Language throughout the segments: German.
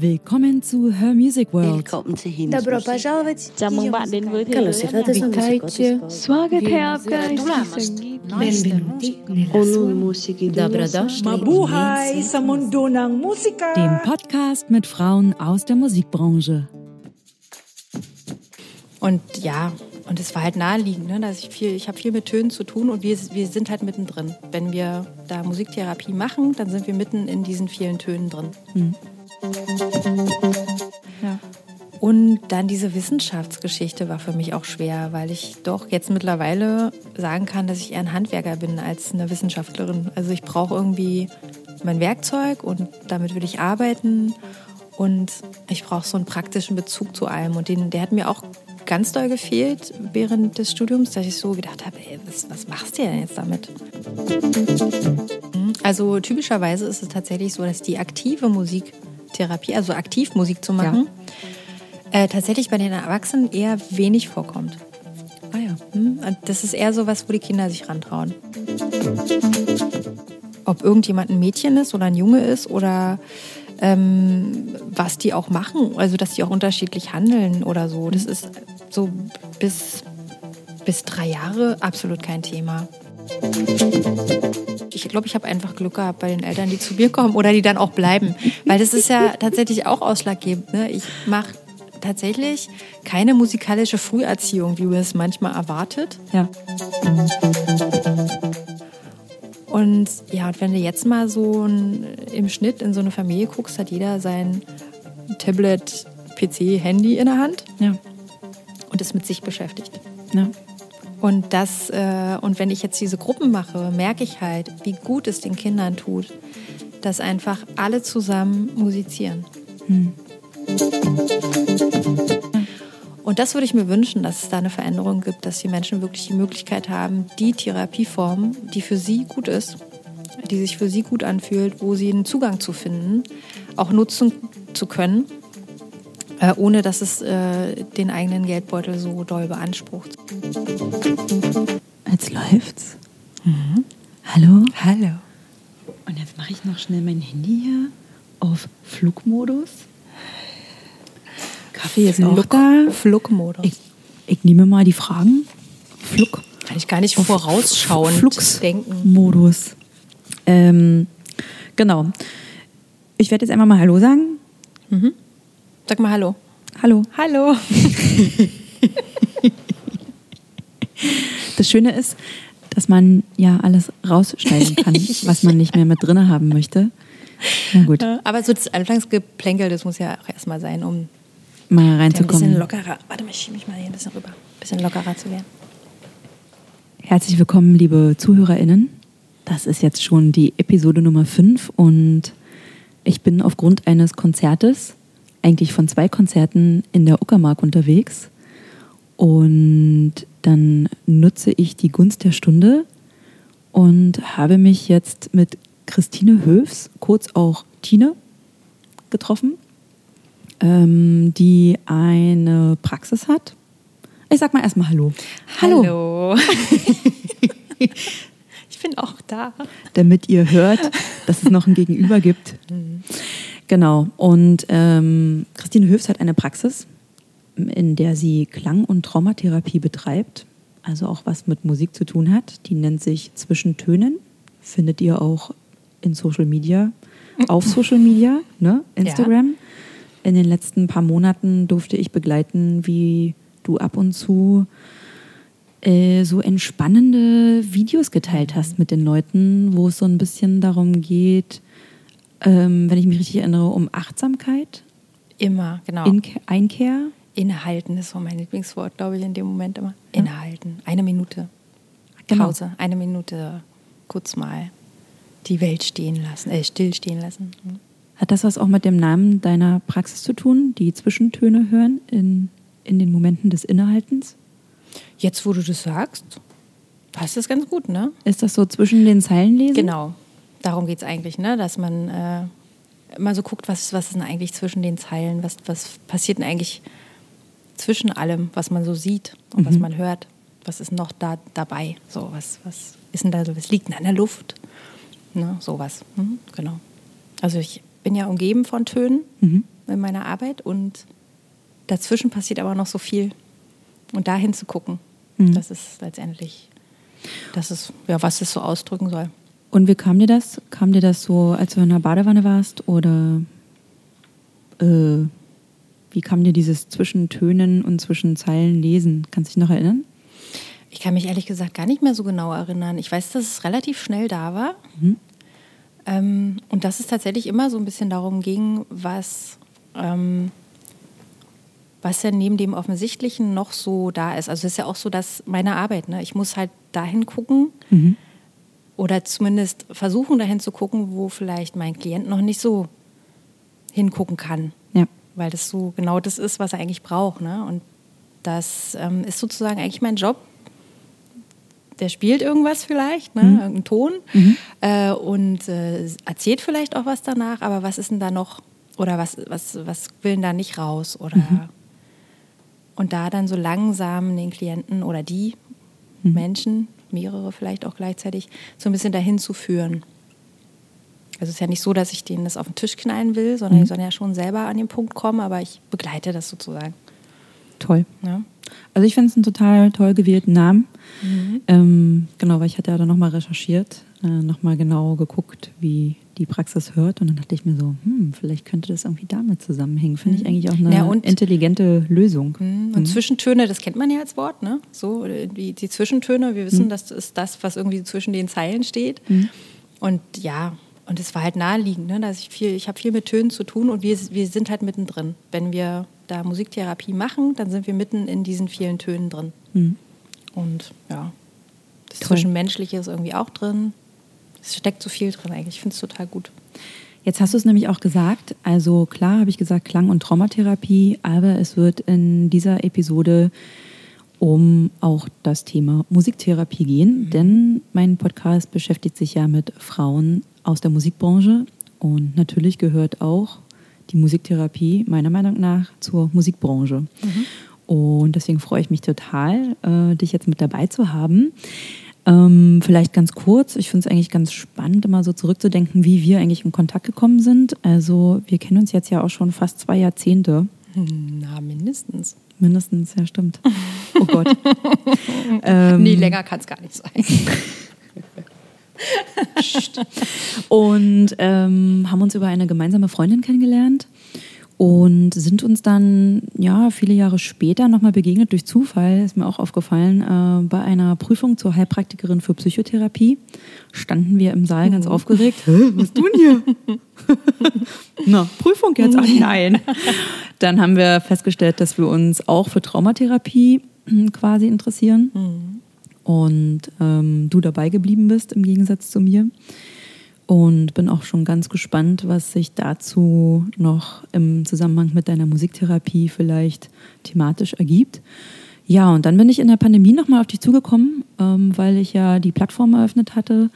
Willkommen zu Her Music World. Willkommen zu Hines. Добро пожаловать. Chào mừng bạn đến với thế giới âm nhạc. Witajcie. Słageteapka Benvenuti Onun Musiki Mabuhay sa mundo ng musika. Dem Podcast mit Frauen aus der Musikbranche. Und ja, und es war halt naheliegend, ne, dass ich viel, ich habe viel mit Tönen zu tun und wir, wir sind halt mittendrin. Wenn wir da Musiktherapie machen, dann sind wir mitten in diesen vielen Tönen drin. Mhm. Und dann diese Wissenschaftsgeschichte war für mich auch schwer, weil ich doch jetzt mittlerweile sagen kann, dass ich eher ein Handwerker bin als eine Wissenschaftlerin. Also ich brauche irgendwie mein Werkzeug und damit will ich arbeiten und ich brauche so einen praktischen Bezug zu allem und den, der hat mir auch ganz doll gefehlt während des Studiums, dass ich so gedacht habe, ey, was, was machst du denn jetzt damit? Also typischerweise ist es tatsächlich so, dass die aktive Musiktherapie, also aktiv Musik zu machen, äh, tatsächlich bei den Erwachsenen eher wenig vorkommt. Ah ja. Hm? Das ist eher so was, wo die Kinder sich rantrauen. Ob irgendjemand ein Mädchen ist oder ein Junge ist oder ähm, was die auch machen, also dass die auch unterschiedlich handeln oder so. Das ist so bis, bis drei Jahre absolut kein Thema. Ich glaube, ich habe einfach Glück gehabt bei den Eltern, die zu mir kommen oder die dann auch bleiben. Weil das ist ja tatsächlich auch ausschlaggebend. Ne? Ich mache tatsächlich keine musikalische Früherziehung, wie man es manchmal erwartet. Ja. Und ja, und wenn du jetzt mal so ein, im Schnitt in so eine Familie guckst, hat jeder sein Tablet, PC, Handy in der Hand Ja. und ist mit sich beschäftigt. ja. Und das, äh, und wenn ich jetzt diese Gruppen mache, merke ich halt, wie gut es den Kindern tut, dass einfach alle zusammen musizieren. Und das würde ich mir wünschen, dass es da eine Veränderung gibt, dass die Menschen wirklich die Möglichkeit haben, die Therapieform, die für sie gut ist, die sich für sie gut anfühlt, wo sie einen Zugang zu finden, auch nutzen zu können, äh, ohne dass es äh, den eigenen Geldbeutel so doll beansprucht. Jetzt läuft's. Hallo? Hallo. Und jetzt mache ich noch schnell mein Handy hier auf Flugmodus. Kaffee ist auch da. Flugmodus. Ich, ich nehme mal die Fragen. Flug. Kann ich gar nicht vorausschauend Flux denken. Modus. Ähm, genau. Ich werde jetzt einfach mal Hallo sagen. Sag mal Hallo. Hallo. Hallo. Das Schöne ist, dass man ja alles rausschneiden kann, was man nicht mehr mit drin haben möchte. Na gut, Aber so das Anfangsgeplänkel, das muss ja auch erstmal sein, um mal ein bisschen reinzukommen. lockerer. Warte mal, ich schiebe mich mal hier ein bisschen rüber. Ein bisschen lockerer zu werden. Herzlich willkommen, liebe ZuhörerInnen. Das ist jetzt schon die Episode Nummer 5 und ich bin aufgrund eines Konzertes, eigentlich von zwei Konzerten in der Uckermark unterwegs. Und dann nutze ich die Gunst der Stunde und habe mich jetzt mit Christine Höfs, kurz auch Tine, getroffen, ähm, die eine Praxis hat. Ich sag mal erstmal Hallo. Hallo. ich bin auch da. damit ihr hört, dass es noch ein Gegenüber gibt. Genau. Und ähm, Christine Höfs hat eine Praxis, in der sie Klang- und Traumatherapie betreibt, also auch was mit Musik zu tun hat. Die nennt sich Zwischentönen. Findet ihr auch in Social Media, auf Social Media, ne? Instagram. In den letzten paar Monaten durfte ich begleiten, wie du ab und zu äh, so entspannende Videos geteilt hast mit den Leuten, wo es so ein bisschen darum geht, ähm, wenn ich mich richtig erinnere, um Achtsamkeit, Immer, genau. Inke- Einkehr. Innehalten ist so mein Lieblingswort, glaube ich, in dem Moment immer. Innehalten. Eine Minute. Genau. Pause. Eine Minute. Kurz mal die Welt stehen lassen, äh, still stehen lassen. Hm. Hat das was auch mit dem Namen deiner Praxis zu tun, die Zwischentöne hören in, in den Momenten des Innehaltens? Jetzt, wo du das sagst, passt das ganz gut, ne? Ist das so zwischen den Zeilen lesen? Genau. Darum geht es eigentlich, ne? dass man äh, mal so guckt, was, was ist denn eigentlich zwischen den Zeilen, was, was passiert denn eigentlich zwischen allem, was man so sieht und was man hört. Was ist noch da dabei? So, was, was ist denn da so, was liegt denn an der Luft? Ne? Sowas. Mhm, genau. Also ich bin ja umgeben von Tönen. in meiner Arbeit und dazwischen passiert aber noch so viel. Und dahin zu gucken, mhm. das ist letztendlich, das ist, ja, was es so ausdrücken soll. Und wie kam dir das? Kam dir das so, als du in der Badewanne warst? Oder äh, wie kam dir dieses Zwischentönen und Zwischenzeilen lesen? Kannst du dich noch erinnern? Ich kann mich ehrlich gesagt gar nicht mehr so genau erinnern. Ich weiß, dass es relativ schnell da war. Mhm. Ähm, und dass es tatsächlich immer so ein bisschen darum ging, was, ähm, was ja neben dem Offensichtlichen noch so da ist. Also es ist ja auch so, dass meine Arbeit, ne? ich muss halt dahin gucken mhm. Oder zumindest versuchen dahin zu gucken, wo vielleicht mein Klient noch nicht so hingucken kann. Ja. Weil das so genau das ist, was er eigentlich braucht. Ne? Und das ähm, ist sozusagen eigentlich mein Job, der spielt irgendwas vielleicht, ne? Mhm. irgendeinen Ton mhm. äh, und äh, erzählt vielleicht auch was danach, aber was ist denn da noch oder was, was, was will denn da nicht raus? Oder mhm. und da dann so langsam den Klienten oder die mhm. Menschen, mehrere vielleicht auch gleichzeitig, so ein bisschen dahin zu führen. Also es ist ja nicht so, dass ich denen das auf den Tisch knallen will, sondern mhm. die sollen ja schon selber an den Punkt kommen, aber ich begleite das sozusagen. Toll. Ja. Also ich finde es einen total toll gewählten Namen. Mhm. Ähm, genau, weil ich hatte ja dann nochmal recherchiert, äh, nochmal genau geguckt, wie die Praxis hört. Und dann dachte ich mir so, hm, vielleicht könnte das irgendwie damit zusammenhängen. Finde ich mhm. eigentlich auch eine ja, intelligente Lösung. Mhm. Und mhm. Zwischentöne, das kennt man ja als Wort, ne? So, die, die Zwischentöne, wir wissen, mhm. das ist das, was irgendwie zwischen den Zeilen steht. Mhm. Und ja, und es war halt naheliegend, ne? dass ich viel, ich habe viel mit Tönen zu tun und wir, wir sind halt mittendrin. Wenn wir da Musiktherapie machen, dann sind wir mitten in diesen vielen Tönen drin. Mhm. Und ja, das Toll. Zwischenmenschliche ist irgendwie auch drin. Es steckt so viel drin eigentlich. Ich finde es total gut. Jetzt hast du es nämlich auch gesagt. Also klar habe ich gesagt Klang- und Traumatherapie, aber es wird in dieser Episode um auch das Thema Musiktherapie gehen, mhm. denn mein Podcast beschäftigt sich ja mit Frauen aus der Musikbranche und natürlich gehört auch die Musiktherapie meiner Meinung nach zur Musikbranche. Mhm. Und deswegen freue ich mich total, äh, dich jetzt mit dabei zu haben. Ähm, vielleicht ganz kurz, ich finde es eigentlich ganz spannend, immer so zurückzudenken, wie wir eigentlich in Kontakt gekommen sind. Also wir kennen uns jetzt ja auch schon fast zwei Jahrzehnte. Na, mindestens. Mindestens, ja, stimmt. Oh Gott. ähm, nee, länger kann es gar nicht sein. und ähm, haben uns über eine gemeinsame Freundin kennengelernt und sind uns dann ja viele Jahre später nochmal begegnet durch Zufall, ist mir auch aufgefallen, äh, bei einer Prüfung zur Heilpraktikerin für Psychotherapie standen wir im Saal ganz oh. aufgeregt. Was tun hier? Na, Prüfung jetzt? Ach nein. Dann haben wir festgestellt, dass wir uns auch für Traumatherapie hm, quasi interessieren. Mhm und ähm, du dabei geblieben bist im Gegensatz zu mir. Und bin auch schon ganz gespannt, was sich dazu noch im Zusammenhang mit deiner Musiktherapie vielleicht thematisch ergibt. Ja, und dann bin ich in der Pandemie nochmal auf dich zugekommen, ähm, weil ich ja die Plattform eröffnet hatte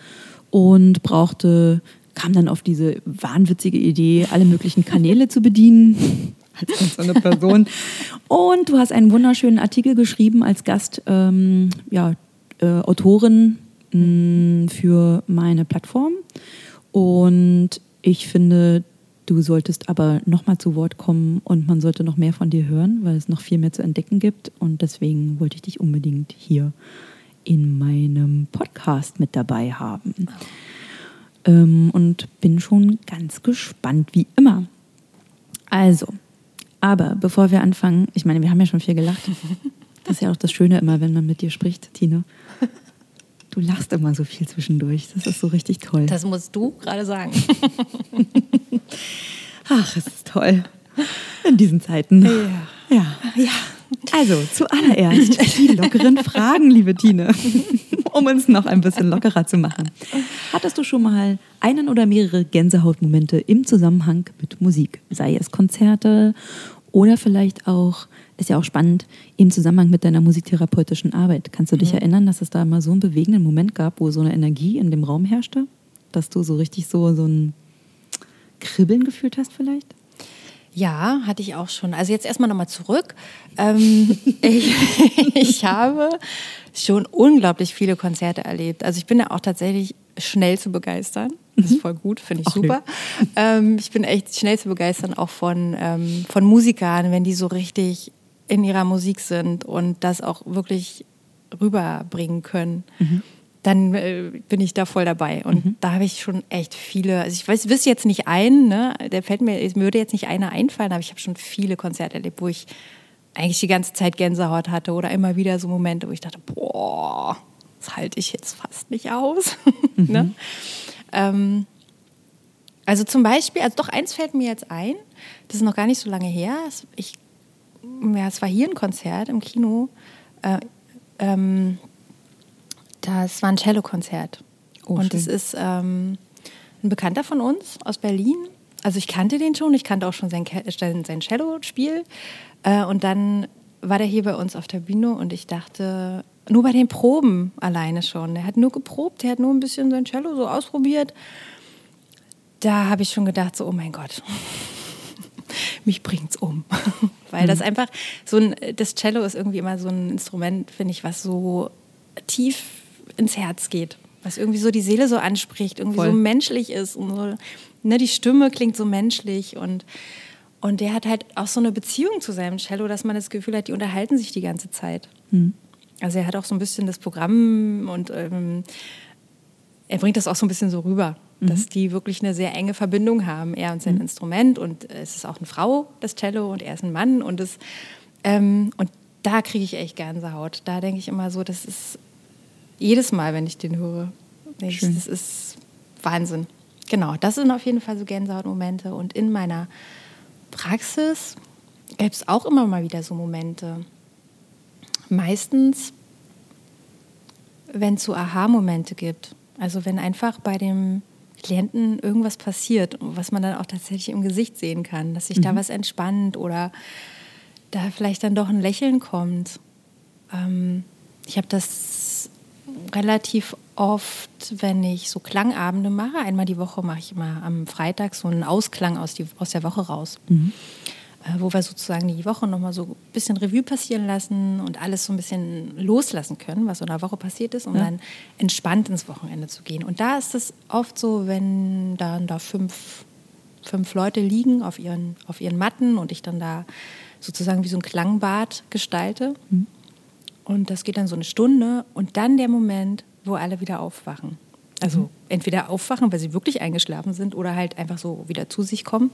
und brauchte, kam dann auf diese wahnwitzige Idee, alle möglichen Kanäle zu bedienen als so eine Person. Und du hast einen wunderschönen Artikel geschrieben als Gast, ähm, ja, äh, Autorin mh, mm, für meine Plattform. Und ich finde, du solltest aber nochmal zu Wort kommen und man sollte noch mehr von dir hören, weil es noch viel mehr zu entdecken gibt. Und deswegen wollte ich dich unbedingt hier in meinem Podcast mit dabei haben. Ähm, und bin schon ganz gespannt, wie immer. Also, aber bevor wir anfangen, ich meine, wir haben ja schon viel gelacht. Das ist ja auch das Schöne immer, wenn man mit dir spricht, Tine. Du lachst immer so viel zwischendurch. Das ist so richtig toll. Das musst du gerade sagen. Ach, es ist toll. In diesen Zeiten. Ja. Ja. ja. Also, zuallererst die lockeren Fragen, liebe Tine, um uns noch ein bisschen lockerer zu machen. Hattest du schon mal einen oder mehrere Gänsehautmomente im Zusammenhang mit Musik? Sei es Konzerte oder vielleicht auch ist ja auch spannend im Zusammenhang mit deiner musiktherapeutischen Arbeit. Kannst du dich mhm. erinnern, dass es da mal so einen bewegenden Moment gab, wo so eine Energie in dem Raum herrschte? Dass du so richtig so, so ein Kribbeln gefühlt hast vielleicht? Ja, hatte ich auch schon. Also jetzt erstmal nochmal zurück. Ähm, ich, ich habe schon unglaublich viele Konzerte erlebt. Also ich bin ja auch tatsächlich schnell zu begeistern. Das ist voll gut, finde ich Ach, super. Ähm, ich bin echt schnell zu begeistern, auch von, ähm, von Musikern, wenn die so richtig in ihrer Musik sind und das auch wirklich rüberbringen können. Dann äh, bin ich da voll dabei. Und da habe ich schon echt viele, also ich weiß, wüsste jetzt nicht einen, ne? der fällt mir, mir würde jetzt nicht einer einfallen, aber ich habe schon viele Konzerte erlebt, wo ich eigentlich die ganze Zeit Gänsehaut hatte oder immer wieder so Momente, wo ich dachte, boah, das halte ich jetzt fast nicht aus. ne? Ähm, also zum Beispiel, also doch eins fällt mir jetzt ein, das ist noch gar nicht so lange her. Es- Ich, ja, es war hier ein Konzert im Kino. Äh, ähm, das war ein Cello-Konzert. Oh, Und es ist ähm, ein Bekannter von uns aus Berlin. Also ich kannte den schon, ich kannte auch schon sein sein Cello-Spiel. Äh, und dann war der hier bei uns auf der Bühne und ich dachte, nur bei den Proben alleine schon. Er hat nur geprobt, er hat nur ein bisschen sein Cello so ausprobiert. Da habe ich schon gedacht, so, oh mein Gott, mich bringt's um. Weil das einfach so ein, das Cello ist irgendwie immer so ein Instrument, finde ich, was so tief ins Herz geht. Was irgendwie so die Seele so anspricht, irgendwie Voll. so menschlich ist. Und so, ne, die Stimme klingt so menschlich und, und der hat halt auch so eine Beziehung zu seinem Cello, dass man das Gefühl hat, die unterhalten sich die ganze Zeit. Also er hat auch so ein bisschen das Programm und ähm, er bringt das auch so ein bisschen so rüber, dass die wirklich eine sehr enge Verbindung haben, er und sein Instrument. Und es ist auch eine Frau, das Cello, und er ist ein Mann. Und, das, ähm, und da kriege ich echt Gänsehaut. Da denke ich immer so, das ist jedes Mal, wenn ich den höre, ich, das ist Wahnsinn. Genau, das sind auf jeden Fall so Gänsehautmomente. Und in meiner Praxis gäbe es auch immer mal wieder so Momente. Meistens, wenn es so Aha-Momente gibt. Also wenn einfach bei dem Klienten irgendwas passiert, was man dann auch tatsächlich im Gesicht sehen kann, dass sich da was entspannt oder da vielleicht dann doch ein Lächeln kommt. Ähm, ich habe das relativ oft, wenn ich so Klangabende mache. Einmal die Woche mache ich immer am Freitag so einen Ausklang aus, die, aus der Woche raus. Äh, wo wir sozusagen die Woche nochmal so ein bisschen Revue passieren lassen und alles so ein bisschen loslassen können, was so in der Woche passiert ist, um dann entspannt ins Wochenende zu gehen. Und da ist es oft so, wenn dann da fünf, fünf Leute liegen auf ihren, auf ihren Matten und ich dann da sozusagen wie so ein Klangbad gestalte. Und das geht dann so eine Stunde und dann der Moment, wo alle wieder aufwachen. Also entweder aufwachen, weil sie wirklich eingeschlafen sind oder halt einfach so wieder zu sich kommen.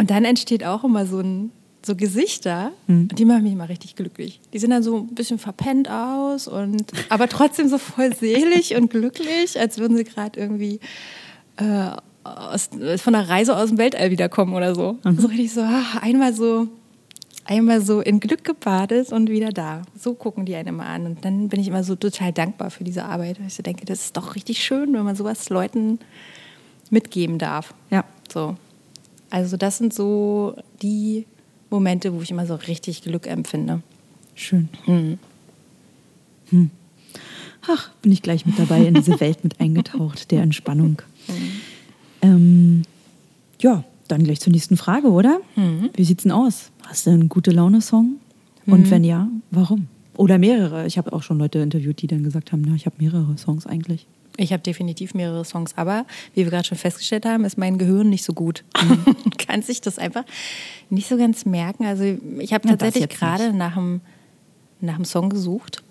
Und dann entsteht auch immer so ein so Gesichter, und die machen mich immer richtig glücklich. Die sehen dann so ein bisschen verpennt aus und aber trotzdem so voll selig und glücklich, als würden sie gerade irgendwie äh, aus, von einer Reise aus dem Weltall wiederkommen oder so. So richtig so, ah, einmal so einmal so in Glück gebadet und wieder da. So gucken die einen immer an. Und dann bin ich immer so total dankbar für diese Arbeit. Weil ich so denke, das ist doch richtig schön, wenn man sowas Leuten mitgeben darf. Ja. So. Also das sind so die Momente, wo ich immer so richtig Glück empfinde. Schön. Hm. Ach, bin ich gleich mit dabei in diese Welt mit eingetaucht, der Entspannung. Ähm, ja, dann gleich zur nächsten Frage, oder? Wie sieht's denn aus? Hast du einen gute Laune-Song? Und wenn ja, warum? Oder mehrere. Ich habe auch schon Leute interviewt, die dann gesagt haben, na, ich habe mehrere Songs eigentlich. Ich habe definitiv mehrere Songs, aber wie wir gerade schon festgestellt haben, ist mein Gehirn nicht so gut. Kann sich das einfach nicht so ganz merken. Also ich habe tatsächlich jetzt gerade nach einem, nach einem Song gesucht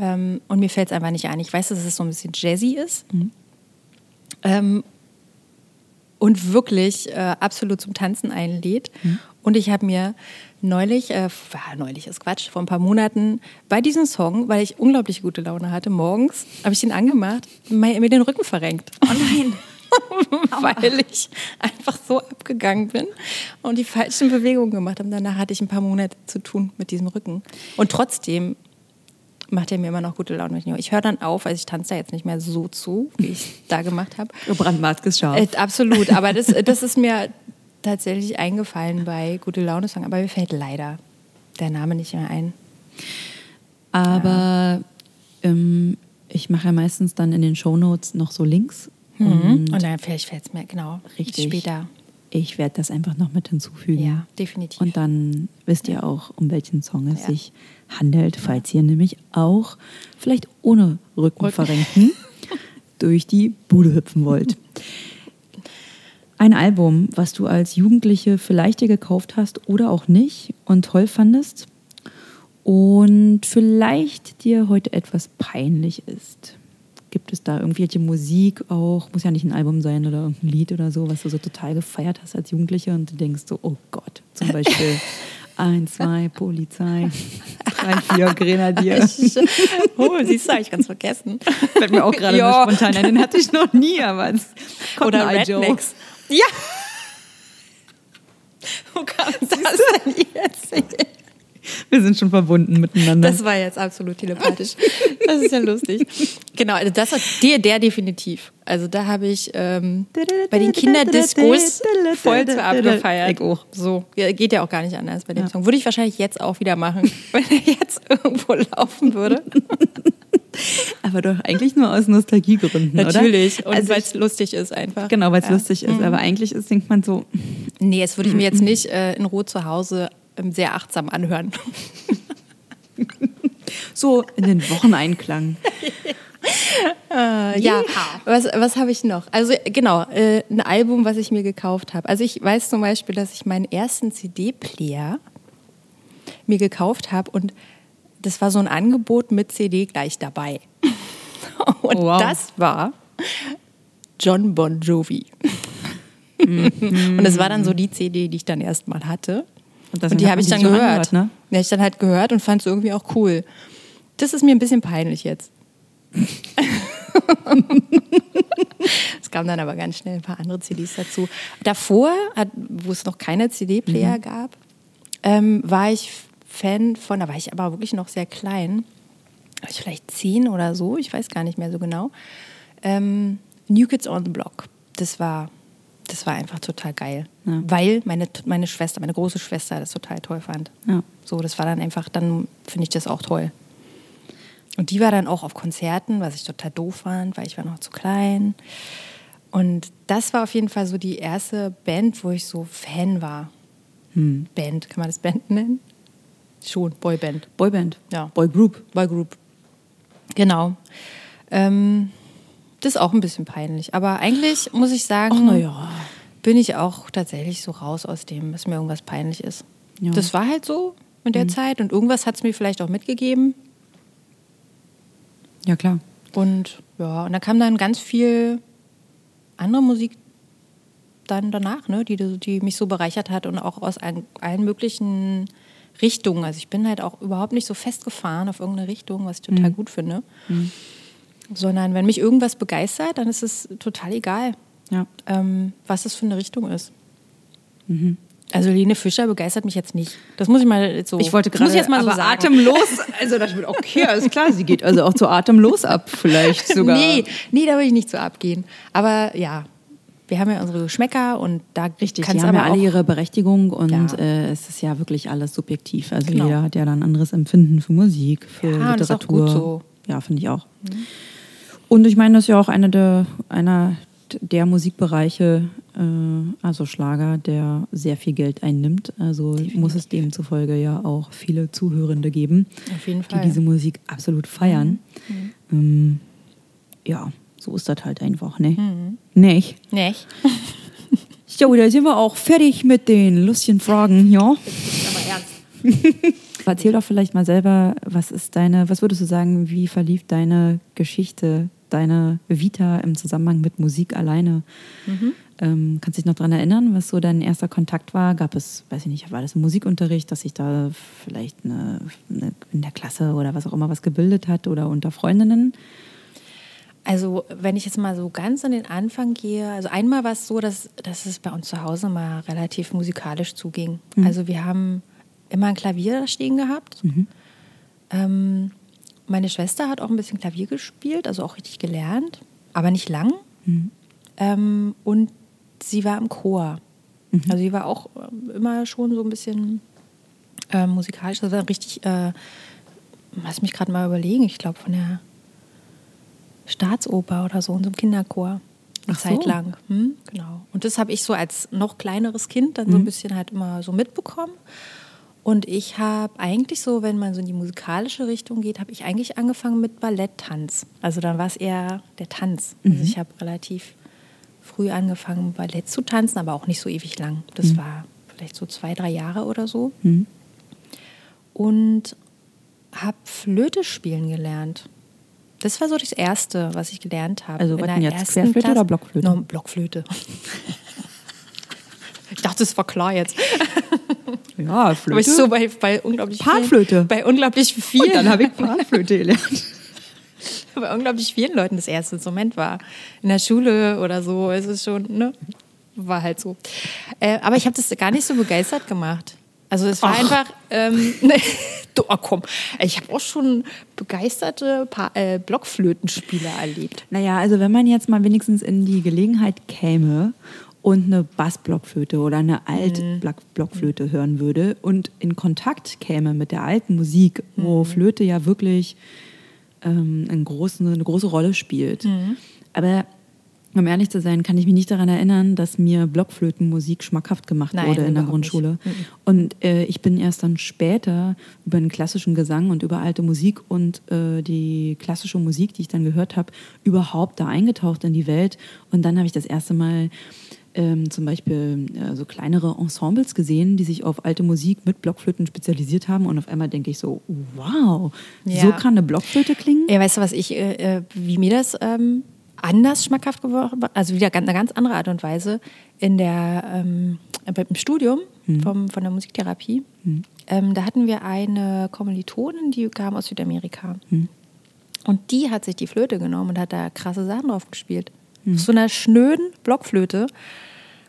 ähm, und mir fällt es einfach nicht ein. Ich weiß, dass es so ein bisschen jazzy ist ähm, und wirklich äh, absolut zum Tanzen einlädt. Und ich habe mir neulich, äh, war neulich ist Quatsch, vor ein paar Monaten bei diesem Song, weil ich unglaublich gute Laune hatte, morgens habe ich den angemacht, mir den Rücken verrenkt. Oh nein! weil ich einfach so abgegangen bin und die falschen Bewegungen gemacht habe. Danach hatte ich ein paar Monate zu tun mit diesem Rücken. Und trotzdem macht er mir immer noch gute Laune. Ich höre dann auf, also ich tanze da jetzt nicht mehr so zu, wie ich da gemacht habe. Brandmarkt ist scharf. Äh, absolut, aber das, das ist mir tatsächlich eingefallen bei Gute Laune Song, aber mir fällt leider der Name nicht mehr ein. Aber ähm, ich mache ja meistens dann in den Shownotes noch so Links. Und Und dann vielleicht fällt es mir genau Richtig. später. ich werde das einfach noch mit hinzufügen. Ja, definitiv. Und dann wisst ihr auch, um welchen Song es Ja. sich handelt, falls ihr nämlich auch vielleicht ohne Rücken Rücken. verrenken durch die Bude hüpfen wollt. Ein Album, was du als Jugendliche vielleicht dir gekauft hast oder auch nicht und toll fandest und vielleicht dir heute etwas peinlich ist. Gibt es da irgendwelche Musik auch, muss ja nicht ein Album sein oder ein Lied oder so, was du so total gefeiert hast als Jugendliche und du denkst so, oh Gott, zum Beispiel ein, zwei, Polizei, drei, vier, Grenadier. oh, siehst du, hab ich ganz vergessen. Fällt mir auch gerade Ja. spontan ein, den hatte ich noch nie, aber es Cotton Oder. Rednecks. Ja. Wo kam das denn jetzt? Wir sind schon verbunden miteinander. Das war jetzt absolut telepathisch. Das ist ja lustig. Genau, also das hat der, der definitiv. Also da habe ich ähm, bei den Kinderdiscos voll zu abgefeiert. Ich auch. So, ja, geht ja auch gar nicht anders bei dem Song. Würde ich wahrscheinlich jetzt auch wieder machen, wenn er jetzt irgendwo laufen würde. aber doch eigentlich nur aus Nostalgiegründen, Natürlich. oder? Und Also weil es lustig ist einfach. genau, weil es Ja. lustig ist. Aber eigentlich ist, denkt man so, Nee, jetzt würde ich mir jetzt nicht äh, in Ruhe zu Hause sehr achtsam anhören. so in den Wocheneinklang. Äh, ja, was, was habe ich noch? Also genau, äh, ein Album, was ich mir gekauft habe. Also ich weiß zum Beispiel, dass ich meinen ersten CD-Player mir gekauft habe und das war so ein Angebot mit CD gleich dabei. Und Oh, wow. das war John Bon Jovi. und das war dann so die CD, die ich dann erstmal hatte. Und, Und die hat habe ich dann gehört. angehört, ne? Die habe ich dann halt gehört und fand es irgendwie auch cool. Das ist mir ein bisschen peinlich jetzt. es kamen dann aber ganz schnell ein paar andere CDs dazu. Davor, wo es noch keine CD-Player Mhm. gab, ähm, war ich Fan von, da war ich aber wirklich noch sehr klein, war ich vielleicht zehn oder so, ich weiß gar nicht mehr so genau. Ähm, New Kids on the Block. Das war, das war einfach total geil. Ja. Weil meine, meine Schwester, meine große Schwester das total toll fand. Ja. So, das war dann einfach, dann finde ich das auch toll. Und die war dann auch auf Konzerten, was ich total doof fand, weil ich war noch zu klein. Und das war auf jeden Fall so die erste Band, wo ich so Fan war. Hm. Band, kann man das Band nennen? Schon, Boyband. Boyband. Ja. Boygroup. Boygroup. Genau. Ähm, das ist auch ein bisschen peinlich. Aber eigentlich muss ich sagen, Ach, na ja. bin ich auch tatsächlich so raus aus dem, dass mir irgendwas peinlich ist. Ja. Mhm. Das war halt so in der Zeit und irgendwas hat es mir vielleicht auch mitgegeben. Ja, klar. Und ja, und da kam dann ganz viel andere Musik dann danach, ne, die, die mich so bereichert hat und auch aus allen, allen möglichen Richtungen. Also ich bin halt auch überhaupt nicht so festgefahren auf irgendeine Richtung, was ich total gut finde. Sondern wenn mich irgendwas begeistert, dann ist es total egal, Ja. ähm, was es für eine Richtung ist. Also Lene Fischer begeistert mich jetzt nicht. Das muss ich mal jetzt so. Ich wollte gerade jetzt mal so sagen. atemlos. Also das wird okay, alles klar. Sie geht also auch zu atemlos ab, vielleicht sogar. Nee, nee, da will ich nicht so abgehen. Aber ja, wir haben ja unsere Geschmäcker und da Richtig, die haben ja alle ihre Berechtigung und Ja. äh, es ist ja wirklich alles subjektiv. Also Genau. jeder hat ja dann ein anderes Empfinden für Musik, für Ja, und das ist auch Literatur. gut so. Mhm. Ja, finde ich auch. Und ich meine, das ist ja auch einer der, einer der Musikbereiche, äh, also Schlager, der sehr viel Geld einnimmt. Also muss es demzufolge ja auch viele Zuhörende geben, die. Mhm. diese Musik absolut feiern. Ähm, ja, so ist das halt einfach, ne? Mhm. Nicht? Nicht? So, da sind wir auch fertig mit den lustigen Fragen, ja. Aber ernst. Erzähl doch vielleicht mal selber, was ist deine, was würdest du sagen, wie verlief deine Geschichte, deine Vita im Zusammenhang mit Musik alleine? Ähm, kannst du dich noch daran erinnern, was so dein erster Kontakt war? Gab es, weiß ich nicht, war das ein Musikunterricht, dass sich da vielleicht eine, eine in der Klasse oder was auch immer was gebildet hat oder unter Freundinnen? Also, wenn ich jetzt mal so ganz an den Anfang gehe, also einmal war es so, dass, dass es bei uns zu Hause mal relativ musikalisch zuging. Also, wir haben immer ein Klavier da stehen gehabt. Ähm, meine Schwester hat auch ein bisschen Klavier gespielt, also auch richtig gelernt, aber nicht lang. Ähm, und sie war im Chor. Also, sie war auch ähm, immer schon so ein bisschen äh, musikalisch, also richtig, äh, lass mich gerade mal überlegen, ich glaube von der Staatsoper oder so in so einem Kinderchor. Eine Ach so. Zeit lang. Hm, genau. Und das habe ich so als noch kleineres Kind dann so Mhm. ein bisschen halt immer so mitbekommen. Und ich habe eigentlich so, wenn man so in die musikalische Richtung geht, habe ich eigentlich angefangen mit Balletttanz. Also dann war es eher der Tanz. Also ich habe relativ früh angefangen, Ballett zu tanzen, aber auch nicht so ewig lang. Das war vielleicht so zwei, drei Jahre oder so. Mhm. Und habe Flöte spielen gelernt. Das war so das Erste, was ich gelernt habe. Also was denn jetzt, Querflöte Klasse- oder Blockflöte? No, Blockflöte. ich dachte, das war klar jetzt. Ja, Aber ich so bei, bei unglaublich Panflöte. Vielen, bei unglaublich vielen. Und dann habe ich Panflöte gelernt. bei unglaublich vielen Leuten das erste Instrument war. In der Schule oder so. Es ist schon, ne? War halt so. Äh, aber ich habe das gar nicht so begeistert gemacht. Also es war einfach, ähm, ne, du, oh, komm, ich habe auch schon begeisterte pa äh, Blockflötenspieler erlebt. Naja, also wenn man jetzt mal wenigstens in die Gelegenheit käme und eine Bassblockflöte oder eine Altblockflöte hören würde und in Kontakt käme mit der alten Musik, wo Flöte ja wirklich ähm, einen großen, eine große Rolle spielt. Aber um ehrlich zu sein, kann ich mich nicht daran erinnern, dass mir Blockflötenmusik schmackhaft gemacht Nein, wurde in der überhaupt nicht. Grundschule. Und äh, ich bin erst dann später über den klassischen Gesang und über alte Musik und äh, die klassische Musik, die ich dann gehört habe, überhaupt da eingetaucht in die Welt. Und dann habe ich das erste Mal ähm, zum Beispiel äh, so kleinere Ensembles gesehen, die sich auf alte Musik mit Blockflöten spezialisiert haben. Und auf einmal denke ich so, wow, Ja. so kann eine Blockflöte klingen? Ja, weißt du, was ich, äh, äh, wie mir das ähm, anders schmackhaft geworden war? Also wieder eine ganz andere Art und Weise. In der, ähm, im Studium vom, von der Musiktherapie, ähm, da hatten wir eine Kommilitonin, die kam aus Südamerika. Und die hat sich die Flöte genommen und hat da krasse Sachen drauf gespielt. Auf so einer schnöden Blockflöte.